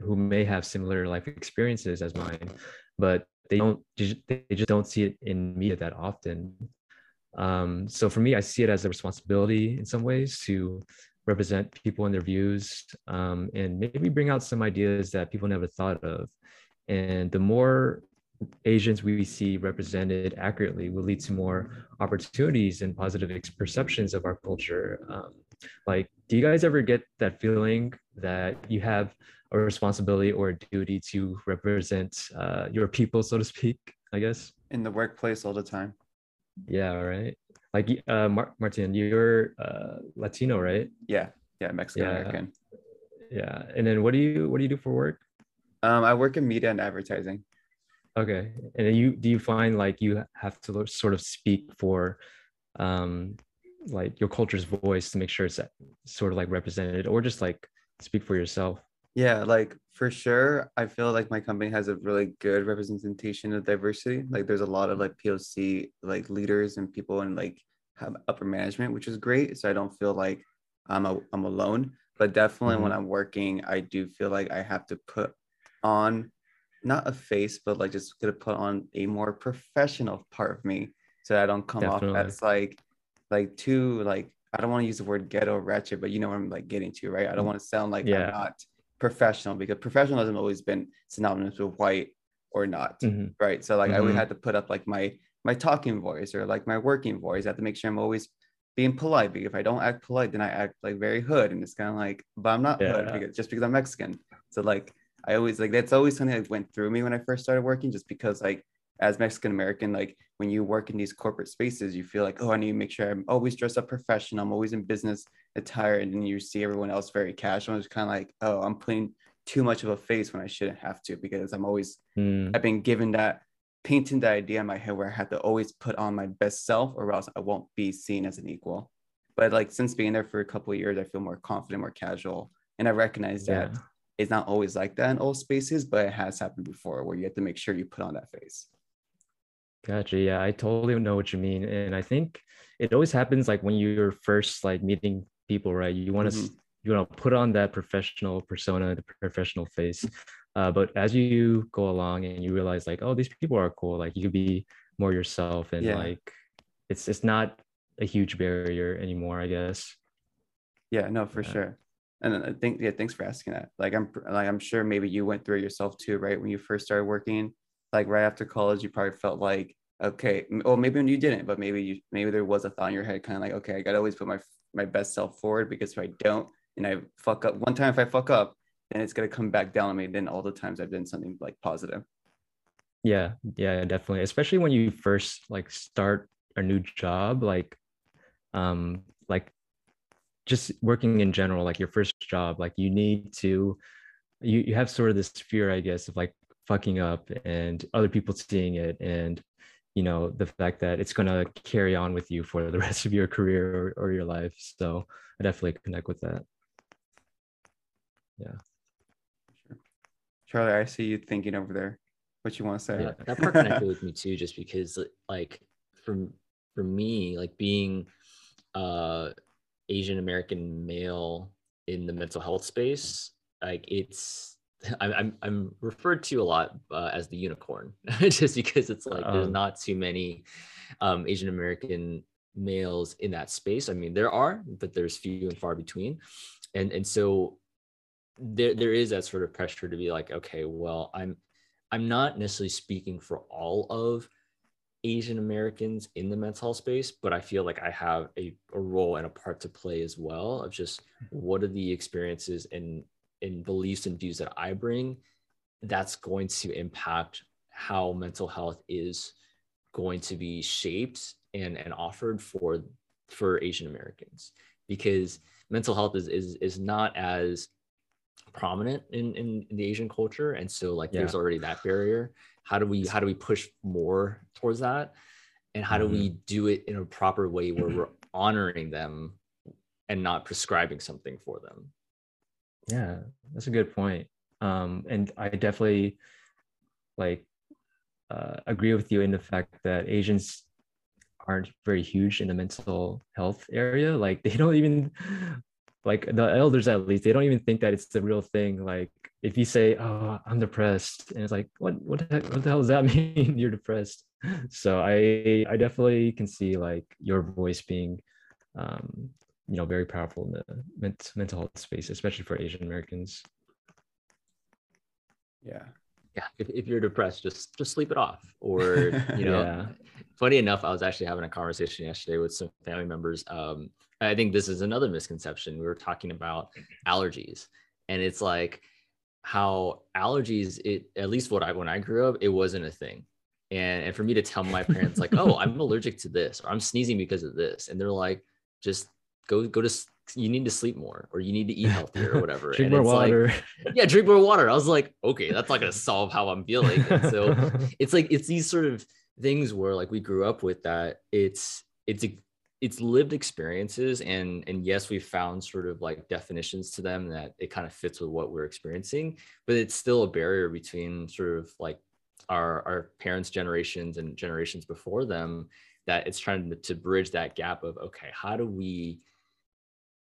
who may have similar life experiences as mine, but they don't they just don't see it in media that often. Um, so for me, I see it as a responsibility in some ways to represent people and their views um, and maybe bring out some ideas that people never thought of. And the more Asians we see represented accurately will lead to more opportunities and positive perceptions of our culture. Um, like, do you guys ever get that feeling that you have a responsibility or a duty to represent uh, your people, so to speak? I guess in the workplace all the time. Yeah, right like uh Mar- martin you're uh latino right yeah yeah mexican american yeah. yeah and then what do you what do you do for work um i work in media and advertising okay and you do you find like you have to sort of speak for um like your culture's voice to make sure it's sort of like represented or just like speak for yourself yeah, like for sure, I feel like my company has a really good representation of diversity. Like there's a lot of like POC like leaders and people and like have upper management, which is great. So I don't feel like I'm a, I'm alone. But definitely mm-hmm. when I'm working, I do feel like I have to put on not a face, but like just gonna put on a more professional part of me so that I don't come definitely. off as like like too like I don't want to use the word ghetto ratchet, but you know what I'm like getting to, right? I don't mm-hmm. want to sound like yeah. I'm not professional because professionalism always been synonymous with white or not mm-hmm. right so like mm-hmm. i would have to put up like my my talking voice or like my working voice i have to make sure i'm always being polite because if i don't act polite then i act like very hood and it's kind of like but i'm not yeah. hood because, just because i'm mexican so like i always like that's always something that went through me when i first started working just because like as Mexican American, like when you work in these corporate spaces, you feel like, oh, I need to make sure I'm always dressed up professional. I'm always in business attire. And then you see everyone else very casual. It's kind of like, oh, I'm putting too much of a face when I shouldn't have to because I'm always, mm. I've been given that, painting the idea in my head where I have to always put on my best self or else I won't be seen as an equal. But like since being there for a couple of years, I feel more confident, more casual. And I recognize that yeah. It's not always like that in all spaces, but it has happened before where you have to make sure you put on that face. Gotcha. Yeah, I totally know what you mean. And I think it always happens like when you're first like meeting people, right? You want to mm-hmm. you want to put on that professional persona, the professional face. Uh, but as you go along and you realize like, oh, these people are cool, like you could be more yourself and yeah. like it's it's not a huge barrier anymore, I guess. Yeah, no, for yeah. sure. And I think yeah, thanks for asking that. Like I'm like I'm sure maybe you went through it yourself too, right? When you first started working like right after college, you probably felt like, okay, or maybe when you didn't, but maybe you maybe there was a thought in your head, kind of like, okay, I gotta always put my my best self forward because if I don't and I fuck up one time, if I fuck up, then it's gonna come back down on me. Then all the times I've done something like positive. Yeah, yeah, definitely. Especially when you first like start a new job, like, um, like just working in general, like your first job, like you need to, you you have sort of this fear, I guess, of like fucking up and other people seeing it and you know the fact that it's going to carry on with you for the [LAUGHS] rest of your career or, or your life. So i definitely connect with that. Yeah. Sure. charlie i see you thinking over there. What you want to say? Yeah that part [LAUGHS] connected with me too just because like from for me like being uh asian american male in the mental health space like it's I'm I'm referred to a lot uh, as the unicorn, [LAUGHS] just because it's like um, there's not too many um, Asian American males in that space. I mean, there are, but there's few and far between, and and so there there is that sort of pressure to be like, okay, well, I'm I'm not necessarily speaking for all of Asian Americans in the mental health space, but I feel like I have a, a role and a part to play as well of just hmm. what are the experiences and, and beliefs and views that I bring that's going to impact how mental health is going to be shaped and, and offered for for Asian Americans. Because mental health is is, is not as prominent in, in, in the Asian culture. And so like yeah. there's already that barrier. How do we how do we push more towards that? And how mm-hmm. do we mm-hmm. do it in a proper way where [CLEARS THROAT] we're honoring them and not prescribing something for them? Yeah, that's a good point. Um, and I definitely like uh, agree with you in the fact that Asians aren't very huge in the mental health area. Like [LAUGHS] they don't even like the elders at least they don't even think that it's the real thing. Like if you say oh i'm depressed and it's like what what the, heck, what the hell does that [LAUGHS] mean? You're depressed. So i i definitely can see like your voice being um you know very powerful in the mental health space especially for asian americans. Yeah. Yeah if, if you're depressed just just sleep it off. Or [LAUGHS] you know yeah. funny enough i was actually having a conversation yesterday with some family members um I think this is another misconception. We were talking about allergies, and it's like how allergies, it at least what I when I grew up, it wasn't a thing. And, and for me to tell my parents like, oh, I'm allergic to this, or I'm sneezing because of this, and they're like, just go go to you need to sleep more or you need to eat healthier or whatever. [LAUGHS] drink and more water. Like, yeah, drink more water. I was like, okay, that's not gonna [LAUGHS] solve how I'm feeling. And so [LAUGHS] it's like it's these sort of things where like we grew up with that. It's it's it's lived experiences and and yes we've found sort of like definitions to them that it kind of fits with what we're experiencing but it's still a barrier between sort of like our our parents generations and generations before them that it's trying to, to bridge that gap of okay how do we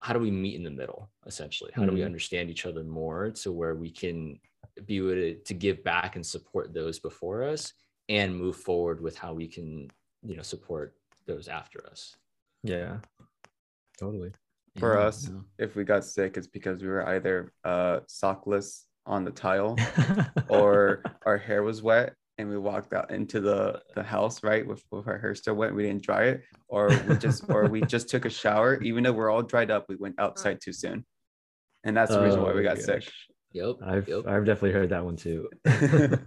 how do we meet in the middle essentially how mm-hmm. do we mm-hmm. understand each other more to where we can be able to, to give back and support those before us and move forward with how we can you know support those after us yeah, totally. For yeah, us, yeah. if we got sick, it's because we were either uh, sockless on the tile [LAUGHS] or our hair was wet and we walked out into the the house right with, with our hair still wet we didn't dry it or we just or we just took a shower even though we're all dried up we went outside too soon and that's the reason why we oh got gosh. sick yep i've yep. i've definitely heard that one too [LAUGHS] [LAUGHS] yeah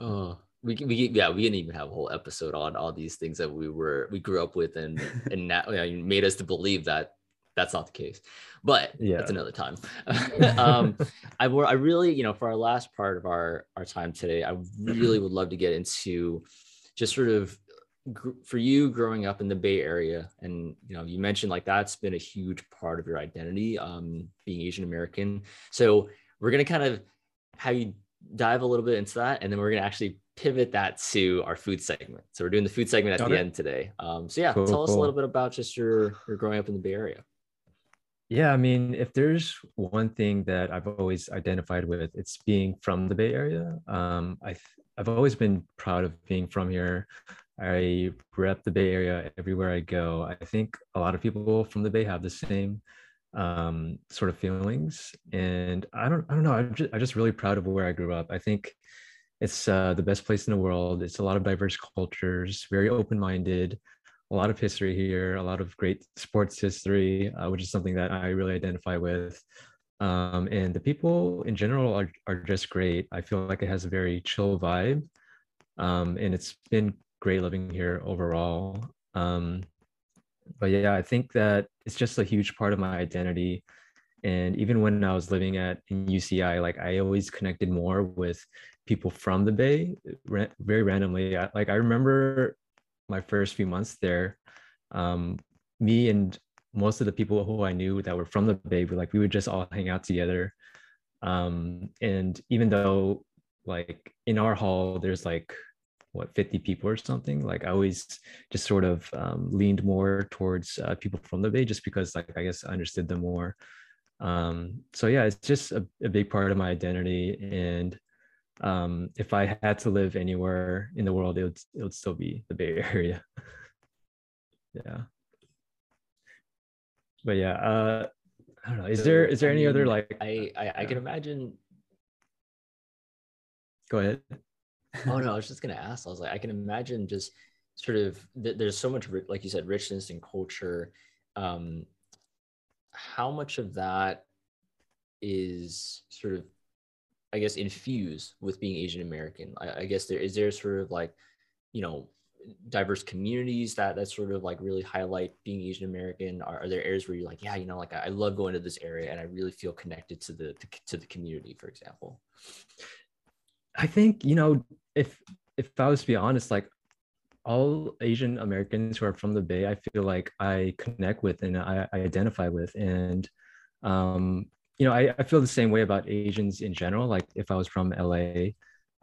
oh we we yeah we can even have a whole episode on all these things that we were we grew up with and [LAUGHS] and now you know, made us to believe that that's not the case. But yeah. that's another time. [LAUGHS] [LAUGHS] Um i i really you know for our last part of our our time today i really would love to get into just sort of for you growing up in the bay area and you know you mentioned like that's been a huge part of your identity um being asian american. So we're going to kind of have you dive a little bit into that and then we're going to actually pivot that to our food segment. So we're doing the food segment at Got the it. end today. Um, so yeah, cool, tell us a little bit about just your your growing up in the Bay Area. Yeah, I mean, if there's one thing that I've always identified with, it's being from the Bay Area. Um, I I've always been proud of being from here. I rep the Bay Area everywhere I go. I think a lot of people from the Bay have the same um, sort of feelings, and I don't I don't know. I'm just I'm just really proud of where I grew up. I think it's uh, the best place in the world. It's a lot of diverse cultures, very open minded, a lot of history here, a lot of great sports history, uh, which is something that I really identify with. Um, and the people in general are, are just great. I feel like it has a very chill vibe. Um, and it's been great living here overall. Um, but yeah, I think that it's just a huge part of my identity. And even when I was living at UCI, like I always connected more with people from the Bay very randomly. Like I remember my first few months there, um, me and most of the people who I knew that were from the Bay, were like we would just all hang out together. Um, and even though like in our hall, there's like what 50 people or something like i always just sort of um, leaned more towards uh, people from the bay just because like i guess i understood them more um, so yeah it's just a, a big part of my identity and um, if I had to live anywhere in the world, it would it would still be the Bay [LAUGHS] Area. yeah. But yeah, uh, I don't know. Is so, there is there I any mean, other like? I I, I can imagine. Go ahead. oh no, I was [LAUGHS] just gonna ask. I was like, I can imagine just sort of th- there's so much like you said richness in culture um how much of that is sort of i guess infused with being asian american? I, I, guess there is there sort of like you know diverse communities that that sort of like really highlight being asian american? Are, are, there areas where you're like yeah you know like i love going to this area and i really feel connected to the to the community for example? I think you know if if i was to be honest like all Asian Americans who are from the Bay, I feel like I connect with and I, I identify with. And, um, you know, I, I feel the same way about Asians in general. Like if I was from LA,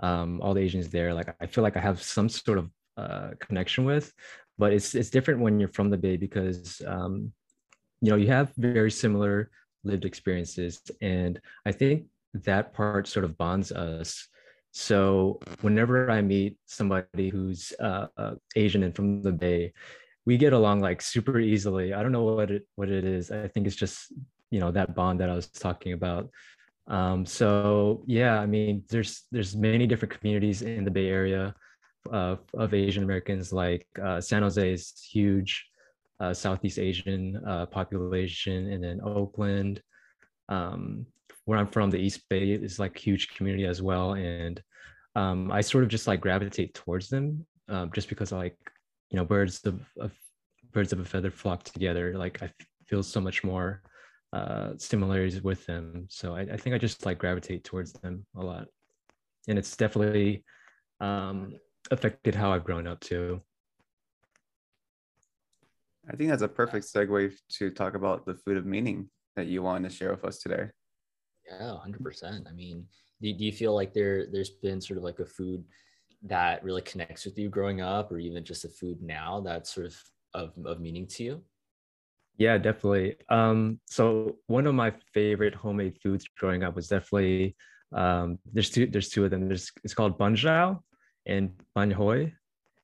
um, all the Asians there, like I feel like I have some sort of uh, connection with, but it's it's different when you're from the Bay because, um, you know, you have very similar lived experiences, and I think that part sort of bonds us so whenever I meet somebody who's uh, uh, Asian and from the Bay, we get along like super easily. I don't know what it what it is. I think it's just you know that bond that I was talking about. Um, so yeah, I mean, there's there's many different communities in the Bay Area uh, of Asian Americans. Like uh, San Jose is huge, uh, Southeast Asian population, and then Oakland. Um, where I'm from, the East Bay is like huge community as well, and um, I sort of just like gravitate towards them um, just because like you know birds of, of, birds of a feather flock together. Like I feel so much more uh, similarities with them, so I, I think I just like gravitate towards them a lot, and it's definitely um, affected how I've grown up too. I think that's a perfect segue to talk about the food of meaning that you wanted to share with us today. Yeah, hundred percent. I mean, do, do you feel like there there's been sort of like a food that really connects with you growing up, or even just a food now that's sort of of, of meaning to you? Yeah, definitely. Um, so one of my favorite homemade foods growing up was definitely um, there's two there's two of them. There's it's called banh xeo and banh hoi,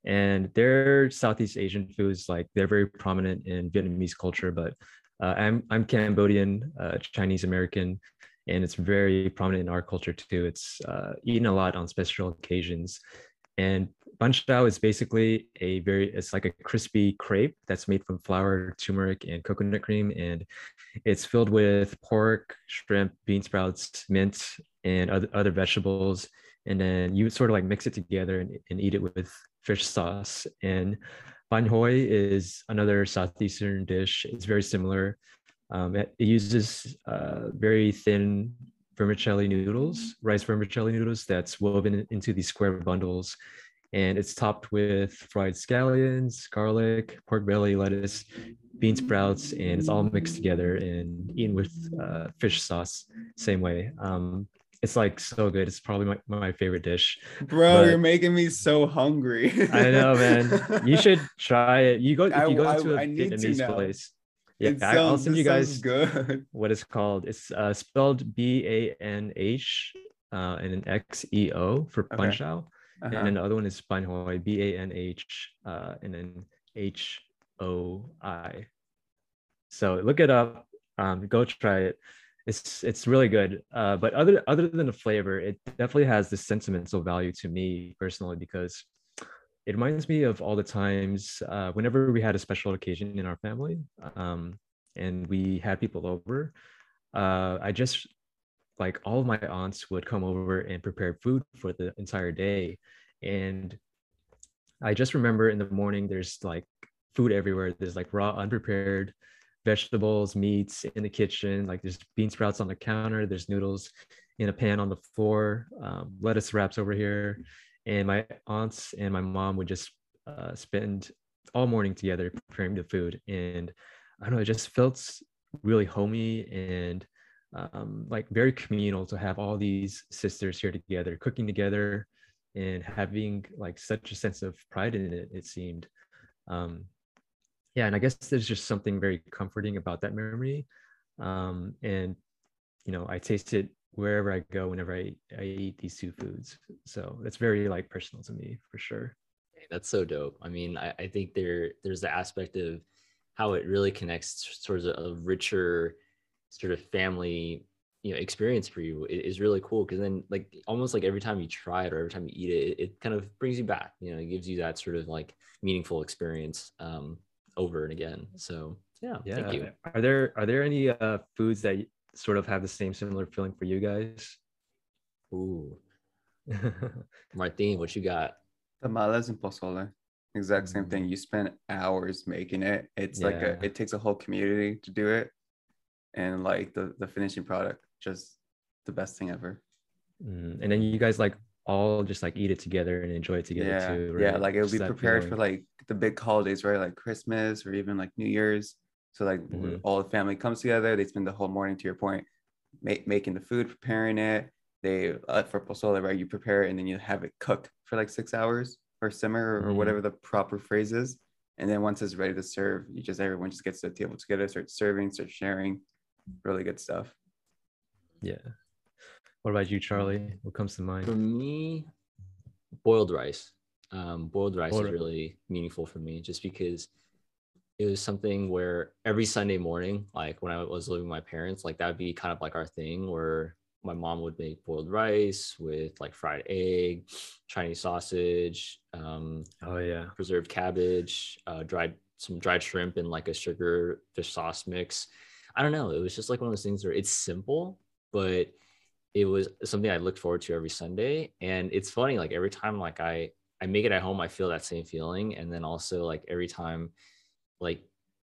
and they're Southeast Asian foods. Like they're very prominent in Vietnamese culture, but uh, I'm I'm Cambodian, uh, Chinese American, and it's very prominent in our culture too. It's uh, eaten a lot on special occasions. And banh xeo is basically a very, it's like a crispy crepe that's made from flour, turmeric, and coconut cream. And it's filled with pork, shrimp, bean sprouts, mint, and other, other vegetables. And then you sort of like mix it together and, and eat it with fish sauce. And banh hoi is another Southeastern dish. It's very similar. Um, it, it, uses uh, very thin vermicelli noodles, rice vermicelli noodles that's woven into these square bundles. And it's topped with fried scallions, garlic, pork belly, lettuce, bean sprouts, and it's all mixed together and eaten with uh, fish sauce, same way. Um, it's like so good. It's probably my, my favorite dish. Bro, but you're making me so hungry. I know, man. You [LAUGHS] should try it. You go if you go I, to a I Vietnamese place yeah, sounds, I'll send you guys good. [LAUGHS] what it's called. It's uh, spelled B A N H uh, and an X E O for okay. banh xeo, uh-huh. and then the other one is banh hoi, B A N H uh, and then H O I. So look it up. Um, go try it. It's it's really good. Uh, but other other than the flavor, it definitely has this sentimental value to me personally because it reminds me of all the times uh, whenever we had a special occasion in our family um, and we had people over uh, i just like all of my aunts would come over and prepare food for the entire day and i just remember in the morning there's like food everywhere there's like raw unprepared vegetables meats in the kitchen like there's bean sprouts on the counter there's noodles in a pan on the floor um, lettuce wraps over here and my aunts and my mom would just uh, spend all morning together preparing the food. And i don't know it just felt really homey and um, like very communal to have all these sisters here together cooking together and having like such a sense of pride in it it seemed. Um, yeah and i guess there's just something very comforting about that memory. Um, and you know i tasted wherever I go, whenever I, I eat these two foods. So it's very like personal to me for sure. That's so dope. I mean, I, I think there there's the aspect of how it really connects towards a, a richer sort of family you know experience for you is really cool because then like almost like every time you try it or every time you eat it, it, it kind of brings you back you know it gives you that sort of like meaningful experience um over and again so yeah, Yeah. thank you Are there are there any uh, foods that sort of have the same similar feeling for you guys? ooh [LAUGHS] martin what you got Tamales and pozole. Exact same Mm. thing. You spend hours making it. It's like a it takes a whole community to do it. And like the the finishing product, just the best thing ever. Mm, and then you guys like all just like eat it together and enjoy it together yeah. too. Yeah, like it'll Just be that prepared for like the big holidays, right? Like Christmas or even like New Year's. So like w- Mhm. all the family comes together. They spend the whole morning, to your point, ma- making the food, preparing it. They uh, for pozole, right? You prepare it and then you have it cook for like six hours or simmer or Mhm. whatever the proper phrase is. And then once it's ready to serve, you just everyone just gets to the table together, start serving, start sharing. Really good stuff. Yeah. What about you, Charlie? What comes to mind? For me, boiled rice. Um, boiled rice Boiled is really meaningful for me just because it was something where every Sunday morning, like when I was living with my parents, like that would be kind of like our thing where my mom would make boiled rice with like fried egg, Chinese sausage, um, Oh yeah. preserved cabbage, uh, dried some dried shrimp, and like a sugar fish sauce mix. I don't know. It was just like one of those things where it's simple, but it was something I looked forward to every Sunday. And it's funny, like every time like I I make it at home, I feel that same feeling. And then also like every time, like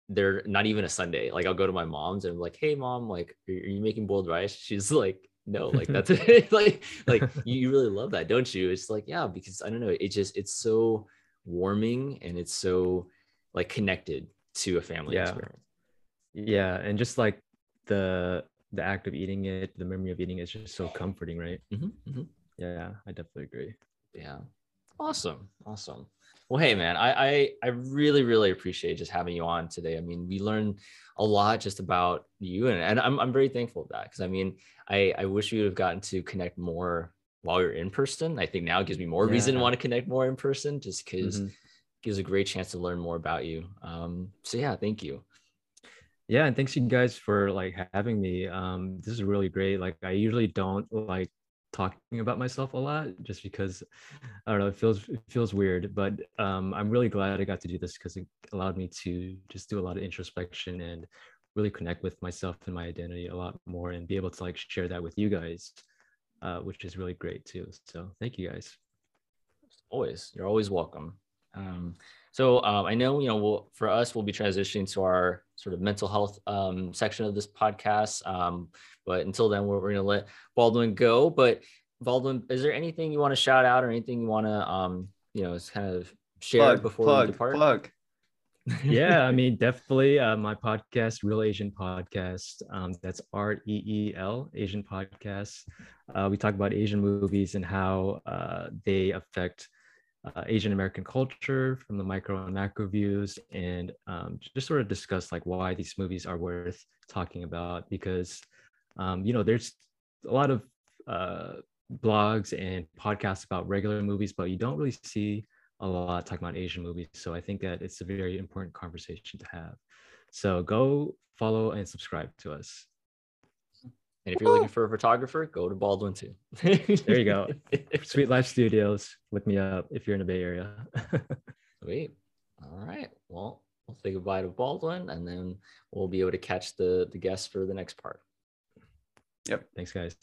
they're not even a Sunday. Like I'll go to my mom's and I'm like, hey mom, like are you making boiled rice? [LAUGHS] She's like, no, like that's [LAUGHS] it. [LAUGHS] like like you, really love that, don't you? It's like, yeah, because I don't know, it just it's so warming and it's so like connected to a family Yeah. experience. Yeah, and just like the the act of eating it, the memory of eating it is just so comforting, right? Mhm, mhm. Yeah, I definitely agree. Yeah. Awesome. Awesome. Well, hey man, I, I I really, really appreciate just having you on today. I mean, we learned a lot just about you and, and I'm I'm very thankful for that because I mean, I, I wish we would have gotten to connect more while we were in person. I think now it gives me more reason to want to connect more in person just because Mhm. gives a great chance to learn more about you. Um, so yeah, thank you. Yeah, and thanks you guys for like having me. Um, this is really great. Like I usually don't like talking about myself a lot just because I don't know, it feels it feels weird, but um I'm really glad I got to do this because it allowed me to just do a lot of introspection and really connect with myself and my identity a lot more and be able to like share that with you guys, uh, which is really great too. So thank you guys. always you're always welcome um, so um, i know you know we'll, for us we'll be transitioning to our sort of mental health um, section of this podcast um, but until then we're, we're going to let baldwin go but baldwin is there anything you want to shout out or anything you want to um, you know kind of share Plug, before plug, we depart plug. yeah, I [LAUGHS] mean, definitely uh, my podcast, Reel Asian Podcast. Um, that's R E E L, Asian Podcast. Uh, we talk about Asian movies and how uh, they affect uh, Asian American culture from the micro and macro views, and um, just sort of discuss like why these movies are worth talking about because, um, you know, there's a lot of uh, blogs and podcasts about regular movies, but you don't really see a lot talking about Asian movies. So I think that it's a very important conversation to have. So go follow and subscribe to us. And if you're looking for a photographer go to baldwin too There you go. [LAUGHS] Sweet Life Studios, look me up if you're in the Bay Area. [LAUGHS] Sweet. All right. Well, we'll say goodbye to Baldwin, and then we'll be able to catch the the guests for the next part. Yep. Thanks, guys.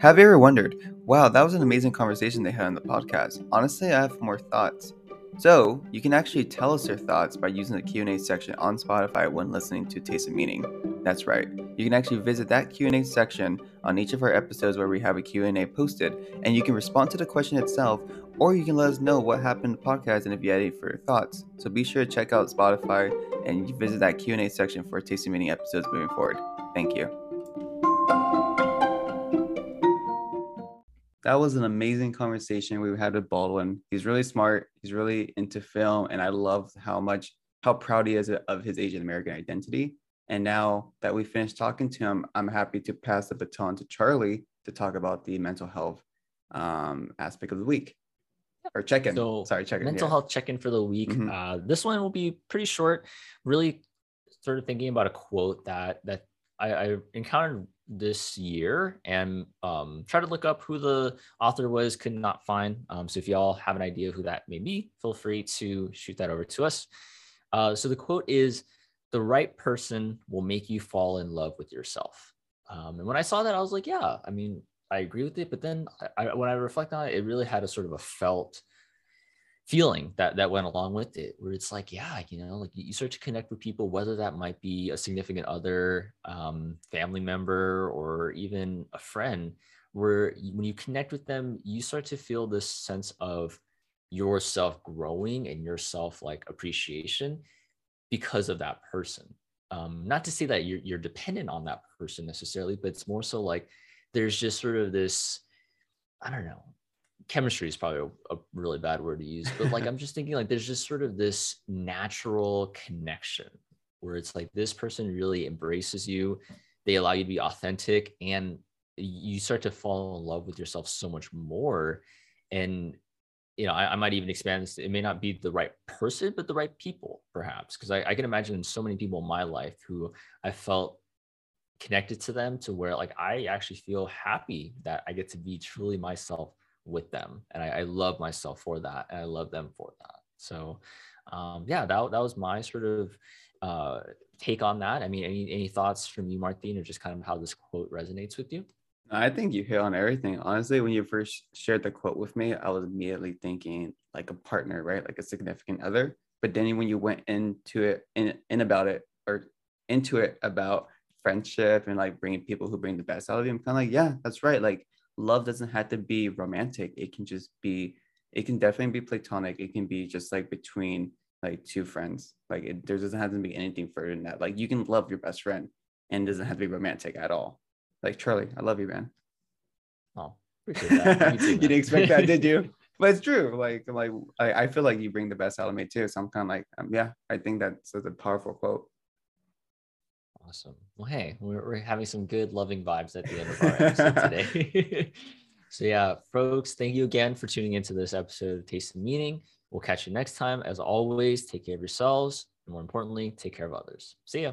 Have you ever wondered, wow, that was an amazing conversation they had on the podcast. Honestly, I have more thoughts. So, you can actually tell us your thoughts by using the Q&A section on Spotify when listening to Taste of Meaning. That's right. You can actually visit that Q&A section on each of our episodes where we have a Q&A posted, and you can respond to the question itself, or you can let us know what happened in the podcast and if you had any further thoughts. So be sure to check out Spotify and visit that Q&A section for Taste of Meaning episodes moving forward. Thank you. That was an amazing conversation we had with Baldwin. He's really smart. He's really into film, and I love how much how proud he is of his Asian American identity. And now that we finished talking to him, I'm happy to pass the baton to Charlie to talk about the mental health um, aspect of the week or check-in. So, Sorry, check-in. Mental yeah. health check in for the week. Mhm. Uh, this one will be pretty short. Really sort of thinking about a quote that that I, I encountered this year and um, try to look up who the author was, could not find. Um, so if y'all have an idea who that may be, feel free to shoot that over to us. Uh, so the quote is, "The right person will make you fall in love with yourself." Um, and when I saw that, I was like, "Yeah, I mean, I agree with it." But then I, when I reflect on it, it really had a sort of a felt feeling that that went along with it where it's like yeah you know like you start to connect with people whether that might be a significant other um, family member or even a friend where when you connect with them you start to feel this sense of yourself growing and yourself like appreciation because of that person. Um, not to say that you're, you're dependent on that person necessarily but it's more so like there's just sort of this i don't know chemistry is probably a, a, really bad word to use, but like [LAUGHS] I'm just thinking like there's just sort of this natural connection where it's like this person really embraces you, they allow you to be authentic, and you start to fall in love with yourself so much more. And you know, I, I might even expand this. It may not be the right person, but the right people, perhaps, because I, I can imagine so many people in my life who I felt connected to them to where like I actually feel happy that I get to be truly myself with them and I, I, love myself for that and i love them for that. So um, yeah that, that was my sort of uh, take on that. I mean any, any thoughts from you martine or just kind of how this quote resonates with you? I think you hit on everything. Honestly when you first shared the quote with me i was immediately thinking like a partner right? Like a significant other. But then when you went into it in, in about it or into it about friendship and like bringing people who bring the best out of you i'm kind of like yeah that's right. Like love doesn't have to be romantic. It can just be, it can definitely be platonic. It can be just like between like two friends. Like it, there doesn't have to be anything further than that. Like you can love your best friend and it doesn't have to be romantic at all. Like Charlie, I love you, man. Oh, appreciate that. [LAUGHS] you didn't expect that, did you? [LAUGHS] But it's true. Like, like I, I feel like you bring the best out of me too. So I'm kind of like, um, yeah, I think that's a powerful quote. Awesome. Well, hey, we're, we're having some good loving vibes at the end of our episode today. [LAUGHS] so, yeah, folks, thank you again for tuning into this episode of Taste of Meaning. We'll catch you next time. As always, take care of yourselves. And more importantly, take care of others. See ya.